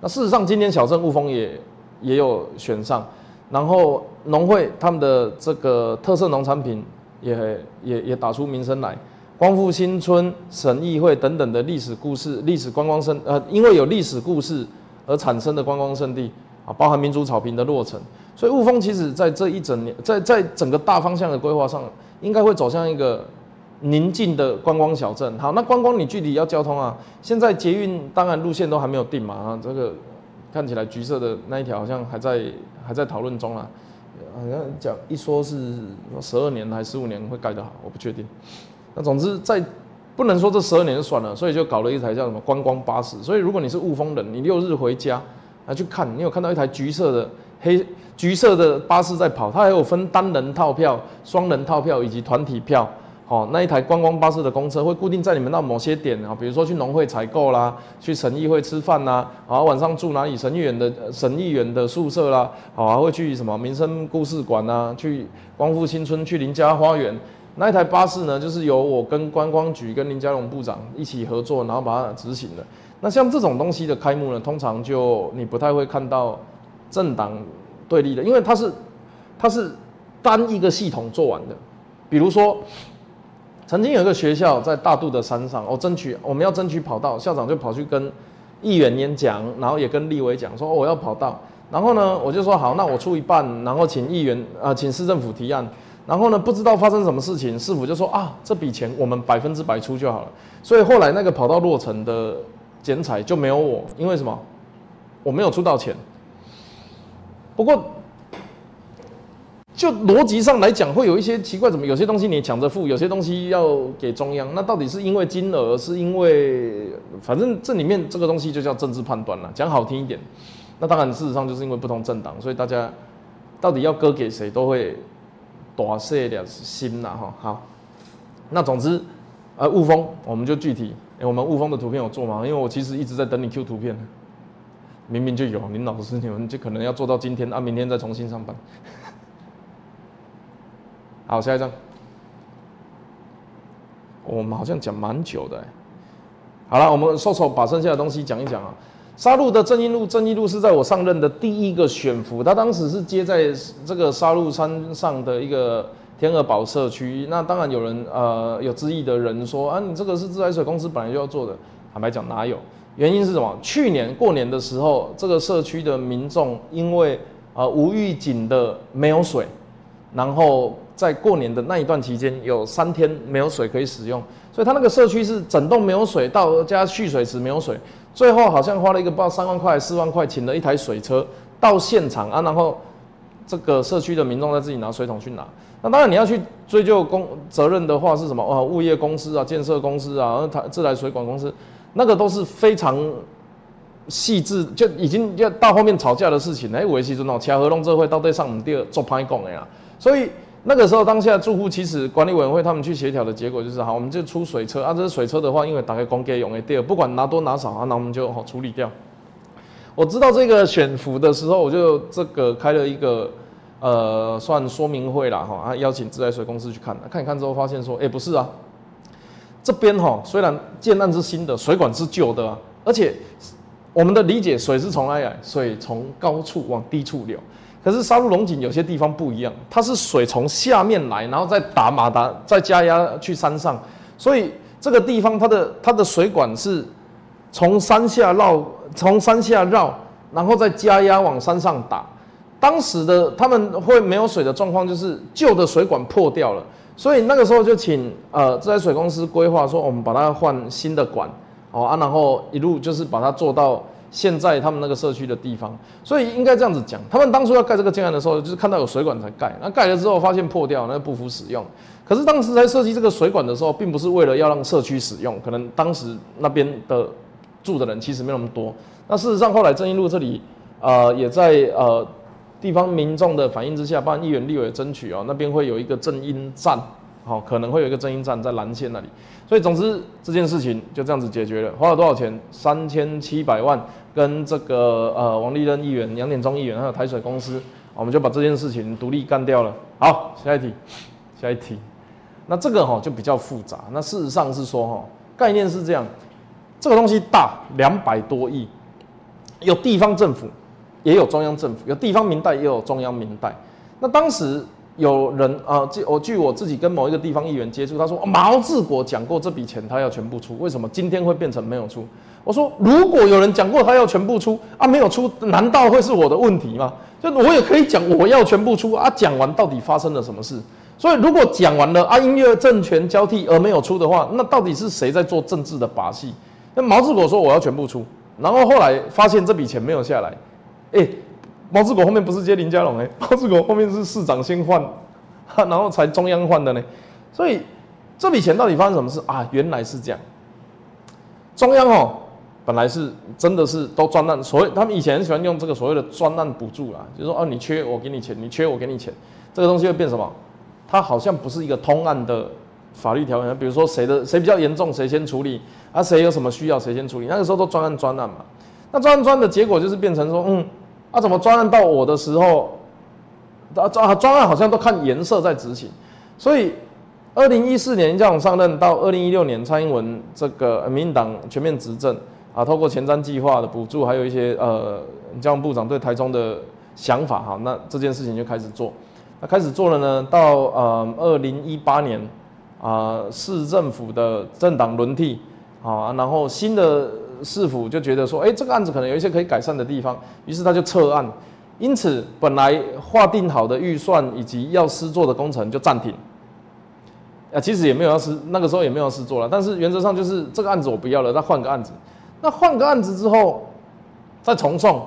那事实上，今天小镇雾峰也也有选上，然后农会他们的这个特色农产品也也也打出名声来。光复新村、省议会等等的历史故事、历史观光胜呃，因为有历史故事而产生的观光胜地啊，包含民主草坪的落成，所以雾峰其实在这一整年，在在整个大方向的规划上，应该会走向一个宁静的观光小镇。好，那观光你具体要交通啊，现在捷运当然路线都还没有定嘛啊，这个看起来橘色的那一条好像还在还在讨论中啊，好像讲一说是十二年还是十五年会盖得好，我不确定。那总之，在不能说这十二年就算了，所以就搞了一台叫什么观光巴士。所以如果你是雾峰人，你六日回家啊去看，你有看到一台橘色的黑橘色的巴士在跑，它还有分单人套票、双人套票以及团体票。好，那一台观光巴士的公车会固定在你们到某些点啊，比如说去农会采购啦，去省议会吃饭啦，啊晚上住哪里省议员的省议员的宿舍啦，好还会去什么民生故事馆啊，去光复新村，去林家花园。那一台巴士呢，就是由我跟观光局跟林佳龙部长一起合作，然后把它执行的。那像这种东西的开幕呢，通常就你不太会看到政党对立的，因为它是它是单一个系统做完的。比如说，曾经有一个学校在大肚的山上，我，争取我们要争取跑道，校长就跑去跟议员演讲，然后也跟立委讲说我要跑道，然后呢，我就说好，那我出一半，然后请议员啊，请市政府提案。然后呢，不知道发生什么事情，市府就说啊，这笔钱我们百分之百出就好了。所以后来那个跑道落成的剪彩就没有我，因为什么？我没有出到钱。不过，就逻辑上来讲，会有一些奇怪，怎么有些东西你抢着付，有些东西要给中央？那到底是因为金额，是因为反正这里面这个东西就叫政治判断了。讲好听一点，那当然事实上就是因为不同政党，所以大家到底要割给谁都会。大细的心呐哈好，那总之，呃雾峰我们就具体，我们雾峰的图片有做吗？因为我其实一直在等你 Q 图片，明明就有，林老师你们就可能要做到今天啊，明天再重新上班。好，下一张，我们好像讲蛮久的，好了，我们瘦瘦把剩下的东西讲一讲啊。沙鹿的正义路，正义路是在我上任的第一个选服，他当时是接在这个沙鹿山上的一个天鹅堡社区。那当然有人呃有质疑的人说啊，你这个是自来水公司本来就要做的。坦白讲哪有？原因是什么？去年过年的时候，这个社区的民众因为呃无预警的没有水，然后在过年的那一段期间有三天没有水可以使用，所以他那个社区是整栋没有水，到加蓄水池没有水，最后好像花了一个不知道三万块四万块，请了一台水车到现场啊，然后这个社区的民众再自己拿水桶去拿。那当然你要去追究公责任的话是什么？哦，物业公司啊，建设公司啊，台自来水管公司，那个都是非常。细致就已经要到后面吵架的事情，哎，维系中哦，其他合同这会到对上我们第二做拍供的呀。所以那个时候当下住户其实管理委员会他们去协调的结果就是好，我们就出水车啊，这是水车的话，因为打开公给用的第二，不管拿多拿少啊，那我们就好处理掉。我知道这个选服的时候，我就这个开了一个呃算说明会啦哈，啊邀请自来水公司去看，看一看之后发现说，哎不是啊，这边哈虽然建案是新的，水管是旧的啊，而且。我们的理解，水是从哪来？水从高处往低处流。可是沙鹿龙井有些地方不一样，它是水从下面来，然后再打马达，再加压去山上。所以这个地方它的它的水管是从山下绕，从山下绕，然后再加压往山上打。当时的他们会没有水的状况，就是旧的水管破掉了，所以那个时候就请呃自来水公司规划说，我们把它换新的管。哦啊，然后一路就是把它做到现在他们那个社区的地方，所以应该这样子讲，他们当初要盖这个建案的时候，就是看到有水管才盖，那盖了之后发现破掉，那不符使用。可是当时在设计这个水管的时候，并不是为了要让社区使用，可能当时那边的住的人其实没那么多。那事实上后来正义路这里，呃，也在呃地方民众的反应之下，帮议员立委争取哦，那边会有一个正音站。好，可能会有一个正音站在蓝线那里，所以总之这件事情就这样子解决了。花了多少钱？三千七百万，跟这个呃王立任议员、杨点忠议员还有台水公司，我们就把这件事情独立干掉了。好，下一题，下一题。那这个哈就比较复杂。那事实上是说哈，概念是这样，这个东西大两百多亿，有地方政府，也有中央政府，有地方民代，也有中央民代。那当时。有人啊，据我据我自己跟某一个地方议员接触，他说毛志国讲过这笔钱他要全部出，为什么今天会变成没有出？我说如果有人讲过他要全部出啊，没有出，难道会是我的问题吗？就我也可以讲我要全部出啊，讲完到底发生了什么事？所以如果讲完了啊，音乐政权交替而没有出的话，那到底是谁在做政治的把戏？那毛志国说我要全部出，然后后来发现这笔钱没有下来，哎。毛志国后面不是接林佳龙哎，毛志国后面是市长先换，然后才中央换的呢，所以这笔钱到底发生什么事啊？原来是这样，中央哦，本来是真的是都专案，所谓他们以前喜欢用这个所谓的专案补助啦，就是说哦你缺我给你钱，你缺我给你钱，这个东西会变什么？它好像不是一个通案的法律条文，比如说谁的谁比较严重谁先处理，啊谁有什么需要谁先处理，那个时候都专案专案嘛，那专案专的结果就是变成说嗯。啊，怎么专案到我的时候，啊专专案好像都看颜色在执行，所以二零一四年这样上任到二零一六年蔡英文这个民进党全面执政啊，透过前瞻计划的补助，还有一些呃交通部长对台中的想法哈，那这件事情就开始做，那开始做了呢，到呃二零一八年啊市政府的政党轮替啊，然后新的。市府就觉得说，哎，这个案子可能有一些可以改善的地方，于是他就撤案，因此本来划定好的预算以及要施做的工程就暂停。啊，其实也没有要施，那个时候也没有要施做了，但是原则上就是这个案子我不要了，那换个案子。那换个案子之后再重送，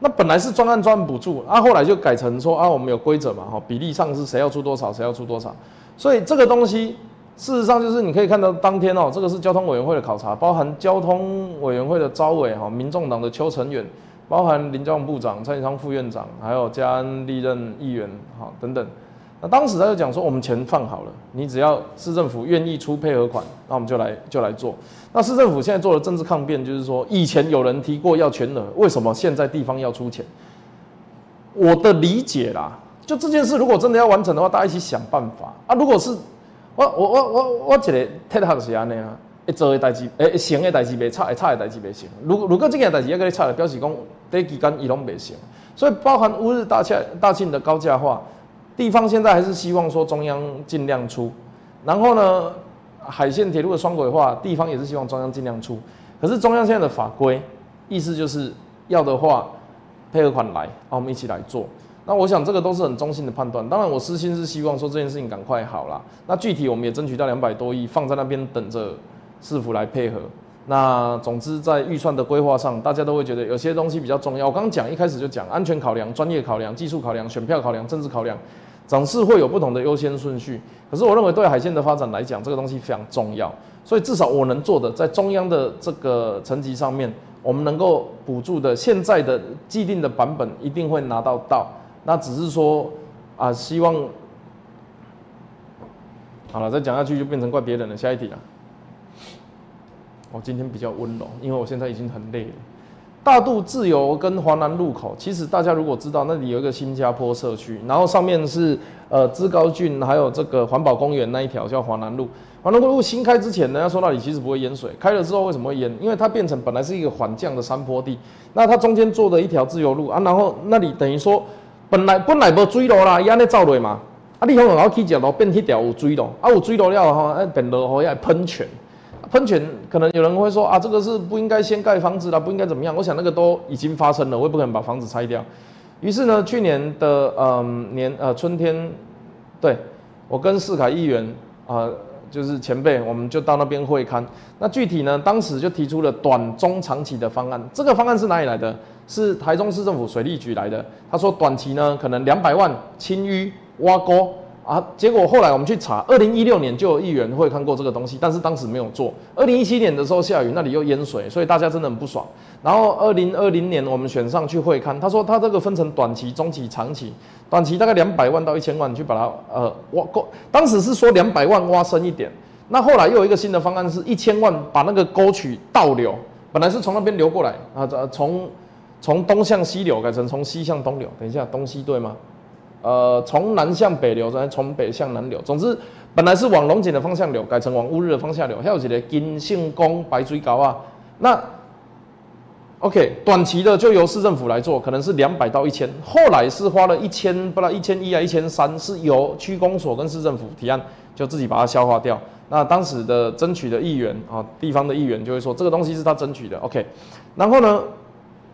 那本来是专案专补助，啊，后来就改成说啊，我们有规则嘛，哈，比例上是谁要出多少，谁要出多少，所以这个东西。事实上，就是你可以看到当天哦，这个是交通委员会的考察，包含交通委员会的招委哈，民众党的邱成远，包含林交通部长蔡昌副院长，还有嘉安历任议员哈等等。那当时他就讲说，我们钱放好了，你只要市政府愿意出配合款，那我们就来就来做。那市政府现在做的政治抗辩，就是说以前有人提过要全额，为什么现在地方要出钱？我的理解啦，就这件事如果真的要完成的话，大家一起想办法啊。如果是我我我我我一个铁学是安尼啊，会做的代志，会成的代志袂差，会差的代志袂成。如如果这件代志要跟你差，表示讲第期间伊拢袂成。所以包含乌日大庆大庆的高价化，地方现在还是希望说中央尽量出。然后呢，海线铁路的双轨化，地方也是希望中央尽量出。可是中央现在的法规意思就是要的话，配合款来，啊，我们一起来做。那我想这个都是很中性的判断。当然，我私心是希望说这件事情赶快好啦。那具体我们也争取到两百多亿，放在那边等着市府来配合。那总之在预算的规划上，大家都会觉得有些东西比较重要。我刚刚讲一开始就讲安全考量、专业考量、技术考量、选票考量、政治考量，总是会有不同的优先顺序。可是我认为对海线的发展来讲，这个东西非常重要。所以至少我能做的，在中央的这个层级上面，我们能够补助的现在的既定的版本一定会拿到到。那只是说啊，希望好了，再讲下去就变成怪别人了。下一题了。我今天比较温柔，因为我现在已经很累了。大渡自由跟华南路口，其实大家如果知道，那里有一个新加坡社区，然后上面是呃芝高郡，还有这个环保公园那一条叫华南路。华南路新开之前呢，要说那里其实不会淹水，开了之后为什么会淹？因为它变成本来是一个缓降的山坡地，那它中间做的一条自由路啊，然后那里等于说本来本来无水路啦，伊安尼走落嘛，啊，你可能要去只路变迄条有水路，啊有水路了吼，啊变落雨要喷泉。喷泉可能有人会说啊，这个是不应该先盖房子啦，不应该怎么样？我想那个都已经发生了，我也不可能把房子拆掉。于是呢，去年的嗯年呃春天，对我跟世凯议员啊，就是前辈，我们就到那边会勘。那具体呢，当时就提出了短中长期的方案。这个方案是哪里来的？是台中市政府水利局来的。他说短期呢，可能两百万清淤挖沟。啊！结果后来我们去查，二零一六年就有议员会看过这个东西，但是当时没有做。二零一七年的时候下雨，那里又淹水，所以大家真的很不爽。然后二零二零年我们选上去会看，他说他这个分成短期、中期、长期。短期大概两百万到一千万去把它呃挖沟，当时是说两百万挖深一点。那后来又有一个新的方案，是一千万把那个沟渠倒流，本来是从那边流过来啊，从从东向西流改成从西向东流。等一下，东西对吗？呃，从南向北流，再从北向南流。总之，本来是往龙井的方向流，改成往乌日的方向流。还有几个金信宫白水沟啊。那 OK，短期的就由市政府来做，可能是两百到一千。后来是花了一千，不知道一千一啊，一千三，是由区公所跟市政府提案，就自己把它消化掉。那当时的争取的议员啊，地方的议员就会说，这个东西是他争取的。OK，然后呢，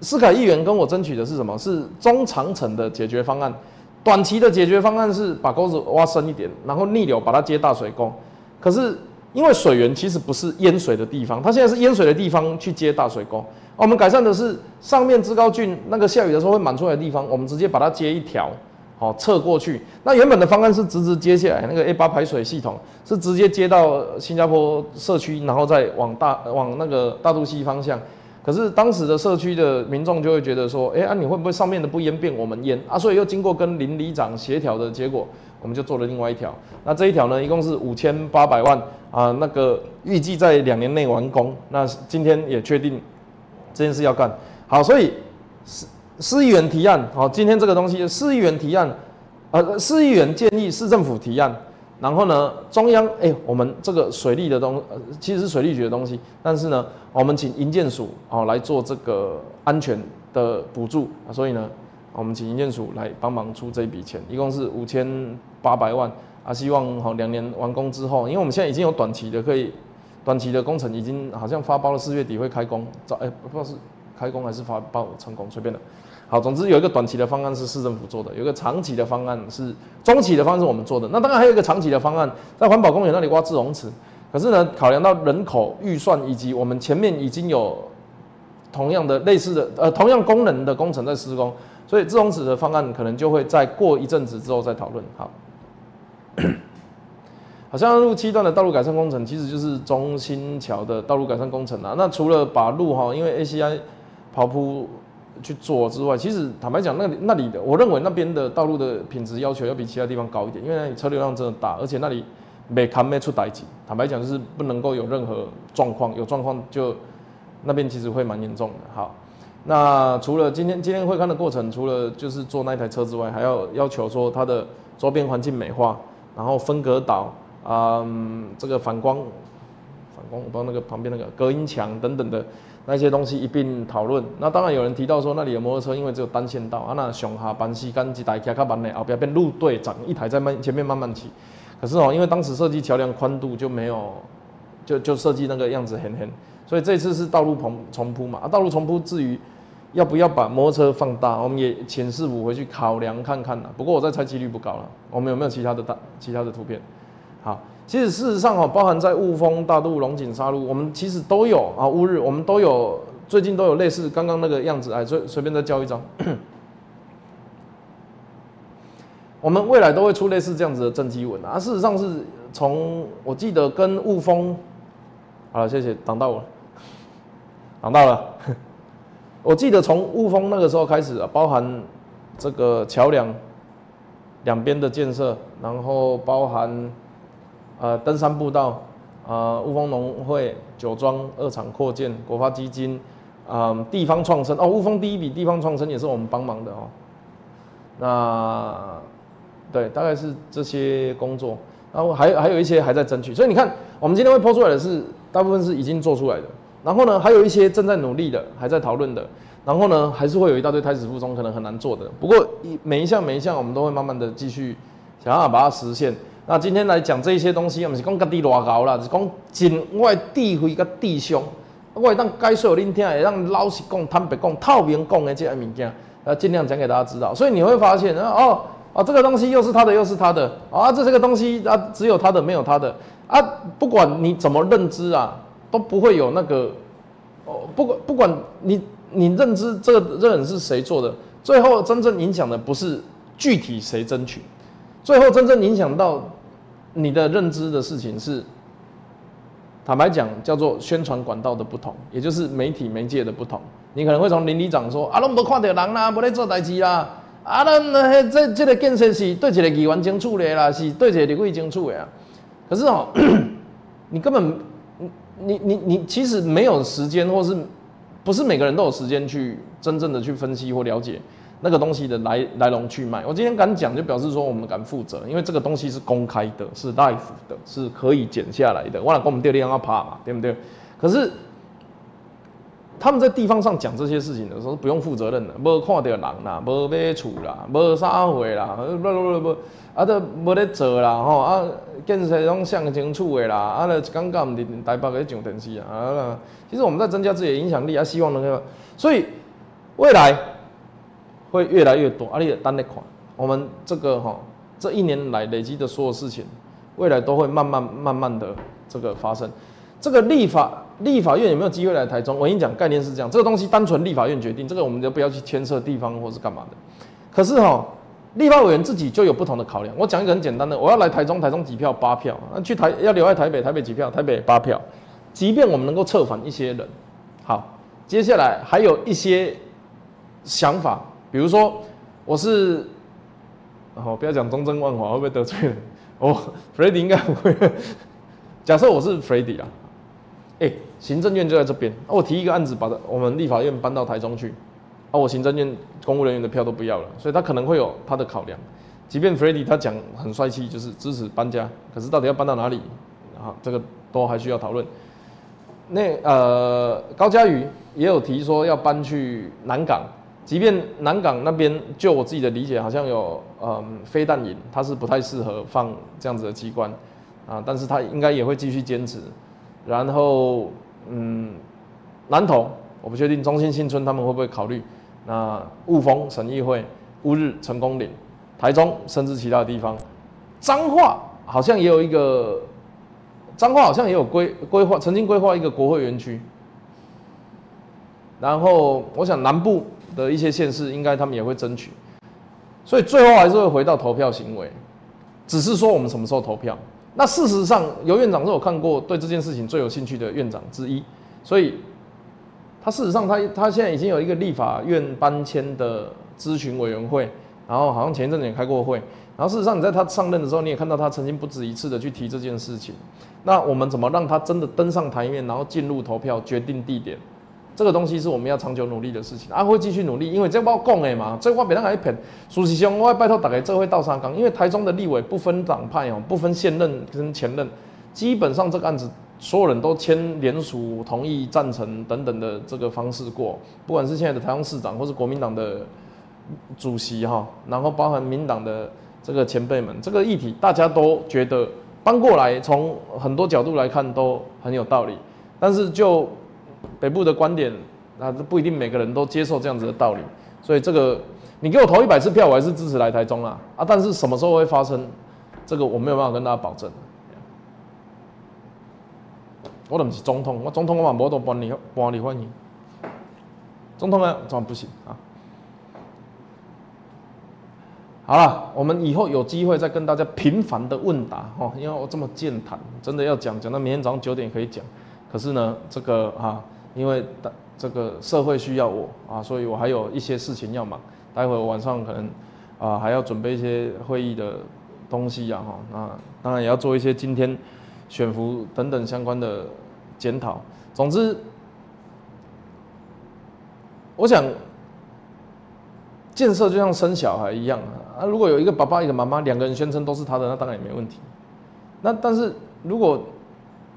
思凯议员跟我争取的是什么？是中长程的解决方案。短期的解决方案是把沟子挖深一点，然后逆流把它接大水沟。可是因为水源其实不是淹水的地方，它现在是淹水的地方去接大水沟。我们改善的是上面芝高郡那个下雨的时候会满出来的地方，我们直接把它接一条，好侧过去。那原本的方案是直直接下来，那个 A 八排水系统是直接接到新加坡社区，然后再往大往那个大肚溪方向。可是当时的社区的民众就会觉得说，哎啊，你会不会上面的不淹变我们淹啊？所以又经过跟邻里长协调的结果，我们就做了另外一条。那这一条呢，一共是五千八百万啊，那个预计在两年内完工。那今天也确定这件事要干好，所以市市议员提案，好，今天这个东西市议员提案，呃，市议员建议市政府提案。然后呢，中央哎，我们这个水利的东，呃，其实是水利局的东西，但是呢，我们请营建署哦来做这个安全的补助啊，所以呢，我们请营建署来帮忙出这笔钱，一共是五千八百万啊，希望好两年完工之后，因为我们现在已经有短期的可以，短期的工程已经好像发包了，四月底会开工，早哎不知道是开工还是发包成功，随便的。好，总之有一个短期的方案是市政府做的，有一个长期的方案是中期的方案是我们做的。那当然还有一个长期的方案，在环保公园那里挖自容池。可是呢，考量到人口预算以及我们前面已经有同样的类似的呃同样功能的工程在施工，所以自容池的方案可能就会再过一阵子之后再讨论。好，好像路七段的道路改善工程其实就是中心桥的道路改善工程啊。那除了把路哈，因为 ACI 跑铺。去做之外，其实坦白讲，那里那里的，我认为那边的道路的品质要求要比其他地方高一点，因为那里车流量真的大，而且那里没看没出歹景。坦白讲，就是不能够有任何状况，有状况就那边其实会蛮严重的。好，那除了今天今天会看的过程，除了就是做那台车之外，还要要求说它的周边环境美化，然后分隔岛，嗯，这个反光反光，我不知道那个旁边那个隔音墙等等的。那些东西一并讨论。那当然有人提到说，那里有摩托车，因为只有单线道啊。那上下班时间一台骑较慢的，后边变路队长一台在慢前面慢慢骑。可是哦，因为当时设计桥梁宽度就没有，就就设计那个样子很很，所以这次是道路重重铺嘛。啊，道路重铺至于要不要把摩托车放大？我们也请师傅回去考量看看了。不过我在猜几率不高了。我们有没有其他的大其他的图片？好，其实事实上哦，包含在雾峰、大肚、龙井、沙鹿，我们其实都有啊。乌日我们都有，最近都有类似刚刚那个样子。哎，随随便再交一张。我们未来都会出类似这样子的正基文啊。事实上是从我记得跟雾峰，好了，谢谢挡到我，挡到了。我记得从雾峰那个时候开始啊，包含这个桥梁两边的建设，然后包含呃登山步道啊，雾峰农会酒庄二厂扩建，国发基金啊，地方创生哦，雾峰第一笔地方创生也是我们帮忙的哦。那对，大概是这些工作，然后还还有一些还在争取，所以你看，我们今天会抛出来的是大部分是已经做出来的。然后呢，还有一些正在努力的，还在讨论的。然后呢，还是会有一大堆胎死腹中，可能很难做的。不过一每一项每一项，我们都会慢慢的继续想办法把它实现。那今天来讲这些东西，我们是讲家己偌高啦，是讲尽我的智慧跟弟兄，我会当解说恁听，会让老实讲、坦白讲、透明讲的这些物件，呃，尽量讲给大家知道。所以你会发现，哦哦，这个东西又是他的，又是他的，啊，这这个东西啊，只有他的，没有他的，啊，不管你怎么认知啊。都不会有那个哦，不管不管你你认知这个这人是谁做的，最后真正影响的不是具体谁争取，最后真正影响到你的认知的事情是，坦白讲叫做宣传管道的不同，也就是媒体媒介的不同。你可能会从邻里长说啊，拢无看到人啦，无咧做代志啦，啊，咱迄这这个建设是对一个议员争取的啦，是对一个立委争取的啊。可是哦，你根本。你你你其实没有时间，或是不是每个人都有时间去真正的去分析或了解那个东西的来来龙去脉。我今天敢讲，就表示说我们敢负责，因为这个东西是公开的，是 live 的，是可以剪下来的。忘了跟我们爹爹要怕嘛，对不对？可是他们在地方上讲这些事情的时候，不用负责任的，无看到人啦，无买厝啦，无啥货啦，不不不不。啊，都无咧做啦吼，啊，建设拢上清楚的啦，啊，咧刚刚毋伫台北咧上电视啊，啊，其实我们在增加自己的影响力啊，希望能够，所以未来会越来越多，而且单咧看，我们这个哈，这一年来累积的所有事情，未来都会慢慢慢慢的这个发生。这个立法立法院有没有机会来台中？我跟你讲，概念是这样，这个东西单纯立法院决定，这个我们就不要去牵涉地方或是干嘛的。可是哈。立法委员自己就有不同的考量。我讲一个很简单的，我要来台中，台中几票八票，那去台要留在台北，台北几票，台北八票。即便我们能够策反一些人，好，接下来还有一些想法，比如说我是，好，不要讲忠贞万华会不会得罪人？哦 f r e d d y 应该不会。假设我是 f r e d d y 啊，哎，行政院就在这边，我提一个案子，把我们立法院搬到台中去。啊，我行政院公务人员的票都不要了，所以他可能会有他的考量。即便 f r e d d y 他讲很帅气，就是支持搬家，可是到底要搬到哪里？啊，这个都还需要讨论。那呃，高嘉瑜也有提说要搬去南港，即便南港那边，就我自己的理解，好像有嗯飞弹营，它是不太适合放这样子的机关啊，但是他应该也会继续坚持。然后嗯，南投我不确定，中心新村他们会不会考虑？那雾峰省议会、乌日成功岭、台中，甚至其他地方，彰化好像也有一个，彰化好像也有规规划，曾经规划一个国会园区。然后我想南部的一些县市，应该他们也会争取，所以最后还是会回到投票行为，只是说我们什么时候投票。那事实上，尤院长是我看过对这件事情最有兴趣的院长之一，所以。他事实上，他他现在已经有一个立法院搬迁的咨询委员会，然后好像前一阵子也开过会。然后事实上，你在他上任的时候，你也看到他曾经不止一次的去提这件事情。那我们怎么让他真的登上台面，然后进入投票决定地点？这个东西是我们要长久努力的事情。啊，会继续努力，因为这我讲的嘛，这我别人还骗。苏席兄，我拜托大家，这会倒沙岗，因为台中的立委不分党派哦，不分现任跟前任，基本上这个案子。所有人都签联署同意赞成等等的这个方式过，不管是现在的台中市长，或是国民党的主席哈，然后包含民党的这个前辈们，这个议题大家都觉得搬过来，从很多角度来看都很有道理。但是就北部的观点，那不一定每个人都接受这样子的道理，所以这个你给我投一百次票，我还是支持来台中啊啊！但是什么时候会发生，这个我没有办法跟大家保证。我都不是总统，我总统我嘛无都搬你搬你欢迎，总统啊，这样不行啊。好了，我们以后有机会再跟大家频繁的问答哦，因为我这么健谈，真的要讲讲到明天早上九点可以讲。可是呢，这个啊，因为这个社会需要我啊，所以我还有一些事情要忙。待会晚上可能啊还要准备一些会议的东西呀哈，那当然也要做一些今天选服等等相关的检讨。总之，我想。建设就像生小孩一样啊！如果有一个爸爸一个妈妈，两个人宣称都是他的，那当然也没问题。那但是如果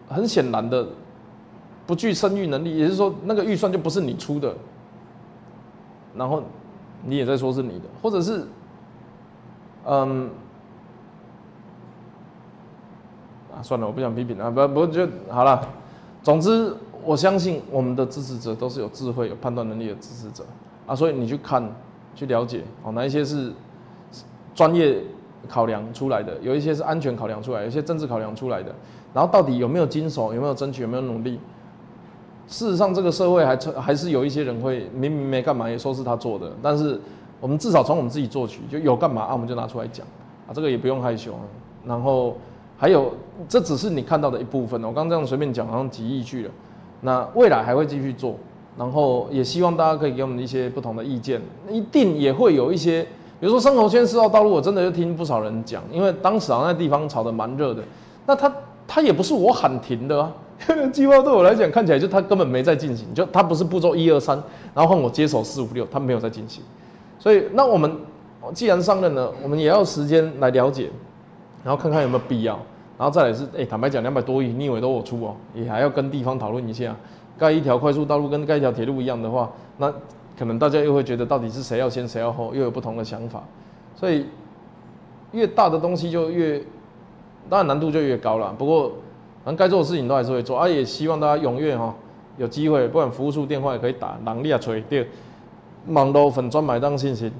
很显然的不具生育能力，也就是说那个预算就不是你出的，然后你也在说是你的，或者是嗯啊算了，我不想批评了，不不就好了。总之，我相信我们的支持者都是有智慧、有判断能力的支持者啊，所以你去看。去了解哦，哪一些是专业考量出来的，有一些是安全考量出来，有些政治考量出来的，然后到底有没有经手，有没有争取，有没有努力？事实上，这个社会还还是有一些人会明明没干嘛，也说是他做的，但是我们至少从我们自己做起，就有干嘛啊，我们就拿出来讲啊，这个也不用害羞。然后还有，这只是你看到的一部分我刚刚这样随便讲，好像几亿句了，那未来还会继续做。然后也希望大家可以给我们一些不同的意见，一定也会有一些，比如说生活圈四号道路，我真的就听不少人讲，因为当时啊那地方炒得蛮热的，那他他也不是我喊停的啊，计划对我来讲看起来就他根本没在进行，就他不是步骤一二三，然后换我接手四五六，他没有在进行，所以那我们既然上任了，我们也要时间来了解，然后看看有没有必要，然后再来是，哎，坦白讲两百多亿，你以为都我出哦，也还要跟地方讨论一下。盖一条快速道路跟盖一条铁路一样的话，那可能大家又会觉得到底是谁要先谁要后，又有不同的想法。所以越大的东西就越，当然难度就越高了。不过正该做的事情都还是会做，啊，也希望大家踊跃哈，有机会不管服务处电话也可以打，人力也吹对，网络粉专买当信息，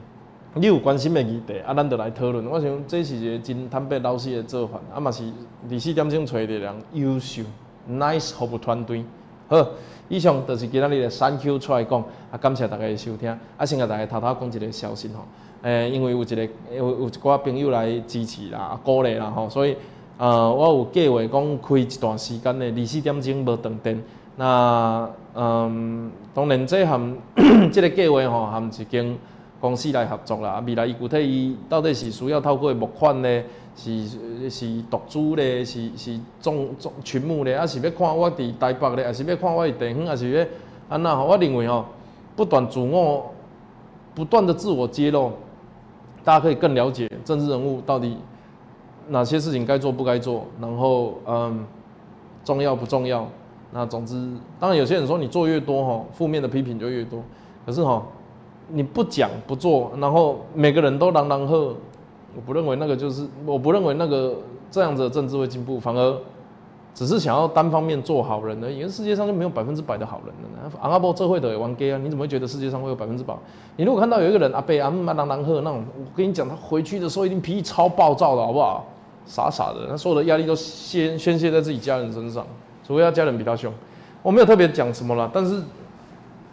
你有关心的议题啊，咱就来讨论。我想这是一个真坦白老实的做法，啊嘛是二四点钟吹的人优秀，nice 服务团队。好，以上就是今仔日的三 Q 出来讲，啊，感谢大家的收听，啊，先甲大家偷偷讲一个消息吼，诶，因为有一个有有一寡朋友来支持啦、鼓励啦吼，所以，呃，我有计划讲开一段时间的二四点钟无断电，那，嗯，当然这含 这个计划吼，含一间公司来合作啦，未来伊具体伊到底是需要透过募款呢？是是独资咧，是是众众群募咧，还是要看我伫台北咧，还是要看我伫地方，还是要安那吼？我认为吼，不断自我不断的自我揭露，大家可以更了解政治人物到底哪些事情该做不该做，然后嗯重要不重要？那总之，当然有些人说你做越多哈，负面的批评就越多。可是哈，你不讲不做，然后每个人都朗朗喝。我不认为那个就是，我不认为那个这样子的政治会进步，反而只是想要单方面做好人而已。因为世界上就没有百分之百的好人了。阿拉伯社会的玩 gay 啊，你怎么会觉得世界上会有百分之百？你如果看到有一个人阿贝阿姆朗朗赫那种，我跟你讲，他回去的时候一定脾气超暴躁的，好不好？傻傻的，他所有的压力都宣宣泄在自己家人身上，除非他家人比他凶。我没有特别讲什么了，但是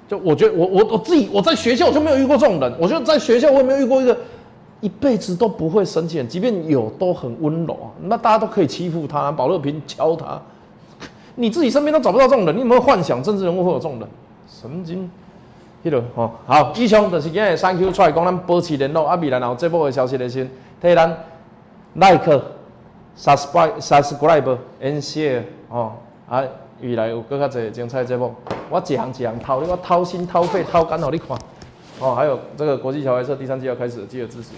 就我觉得我我我自己我在学校我就没有遇过这种人，我觉得在学校我也没有遇过一个。一辈子都不会生气，即便有都很温柔啊。那大家都可以欺负他，保乐平敲他，你自己身边都找不到这种人，你有没有幻想政治人物会有这种人？神经，迄个吼好，以上就是今日三 Q 出来讲，咱保持联络，啊，未来然后这部的消息来先替咱 like、subscribe、subscribe and share 哦，啊，未来有更加多精彩节目，我一行一行掏，我掏心掏肺掏肝，给你看。哦，还有这个国际小白车第三季要开始，记得支持。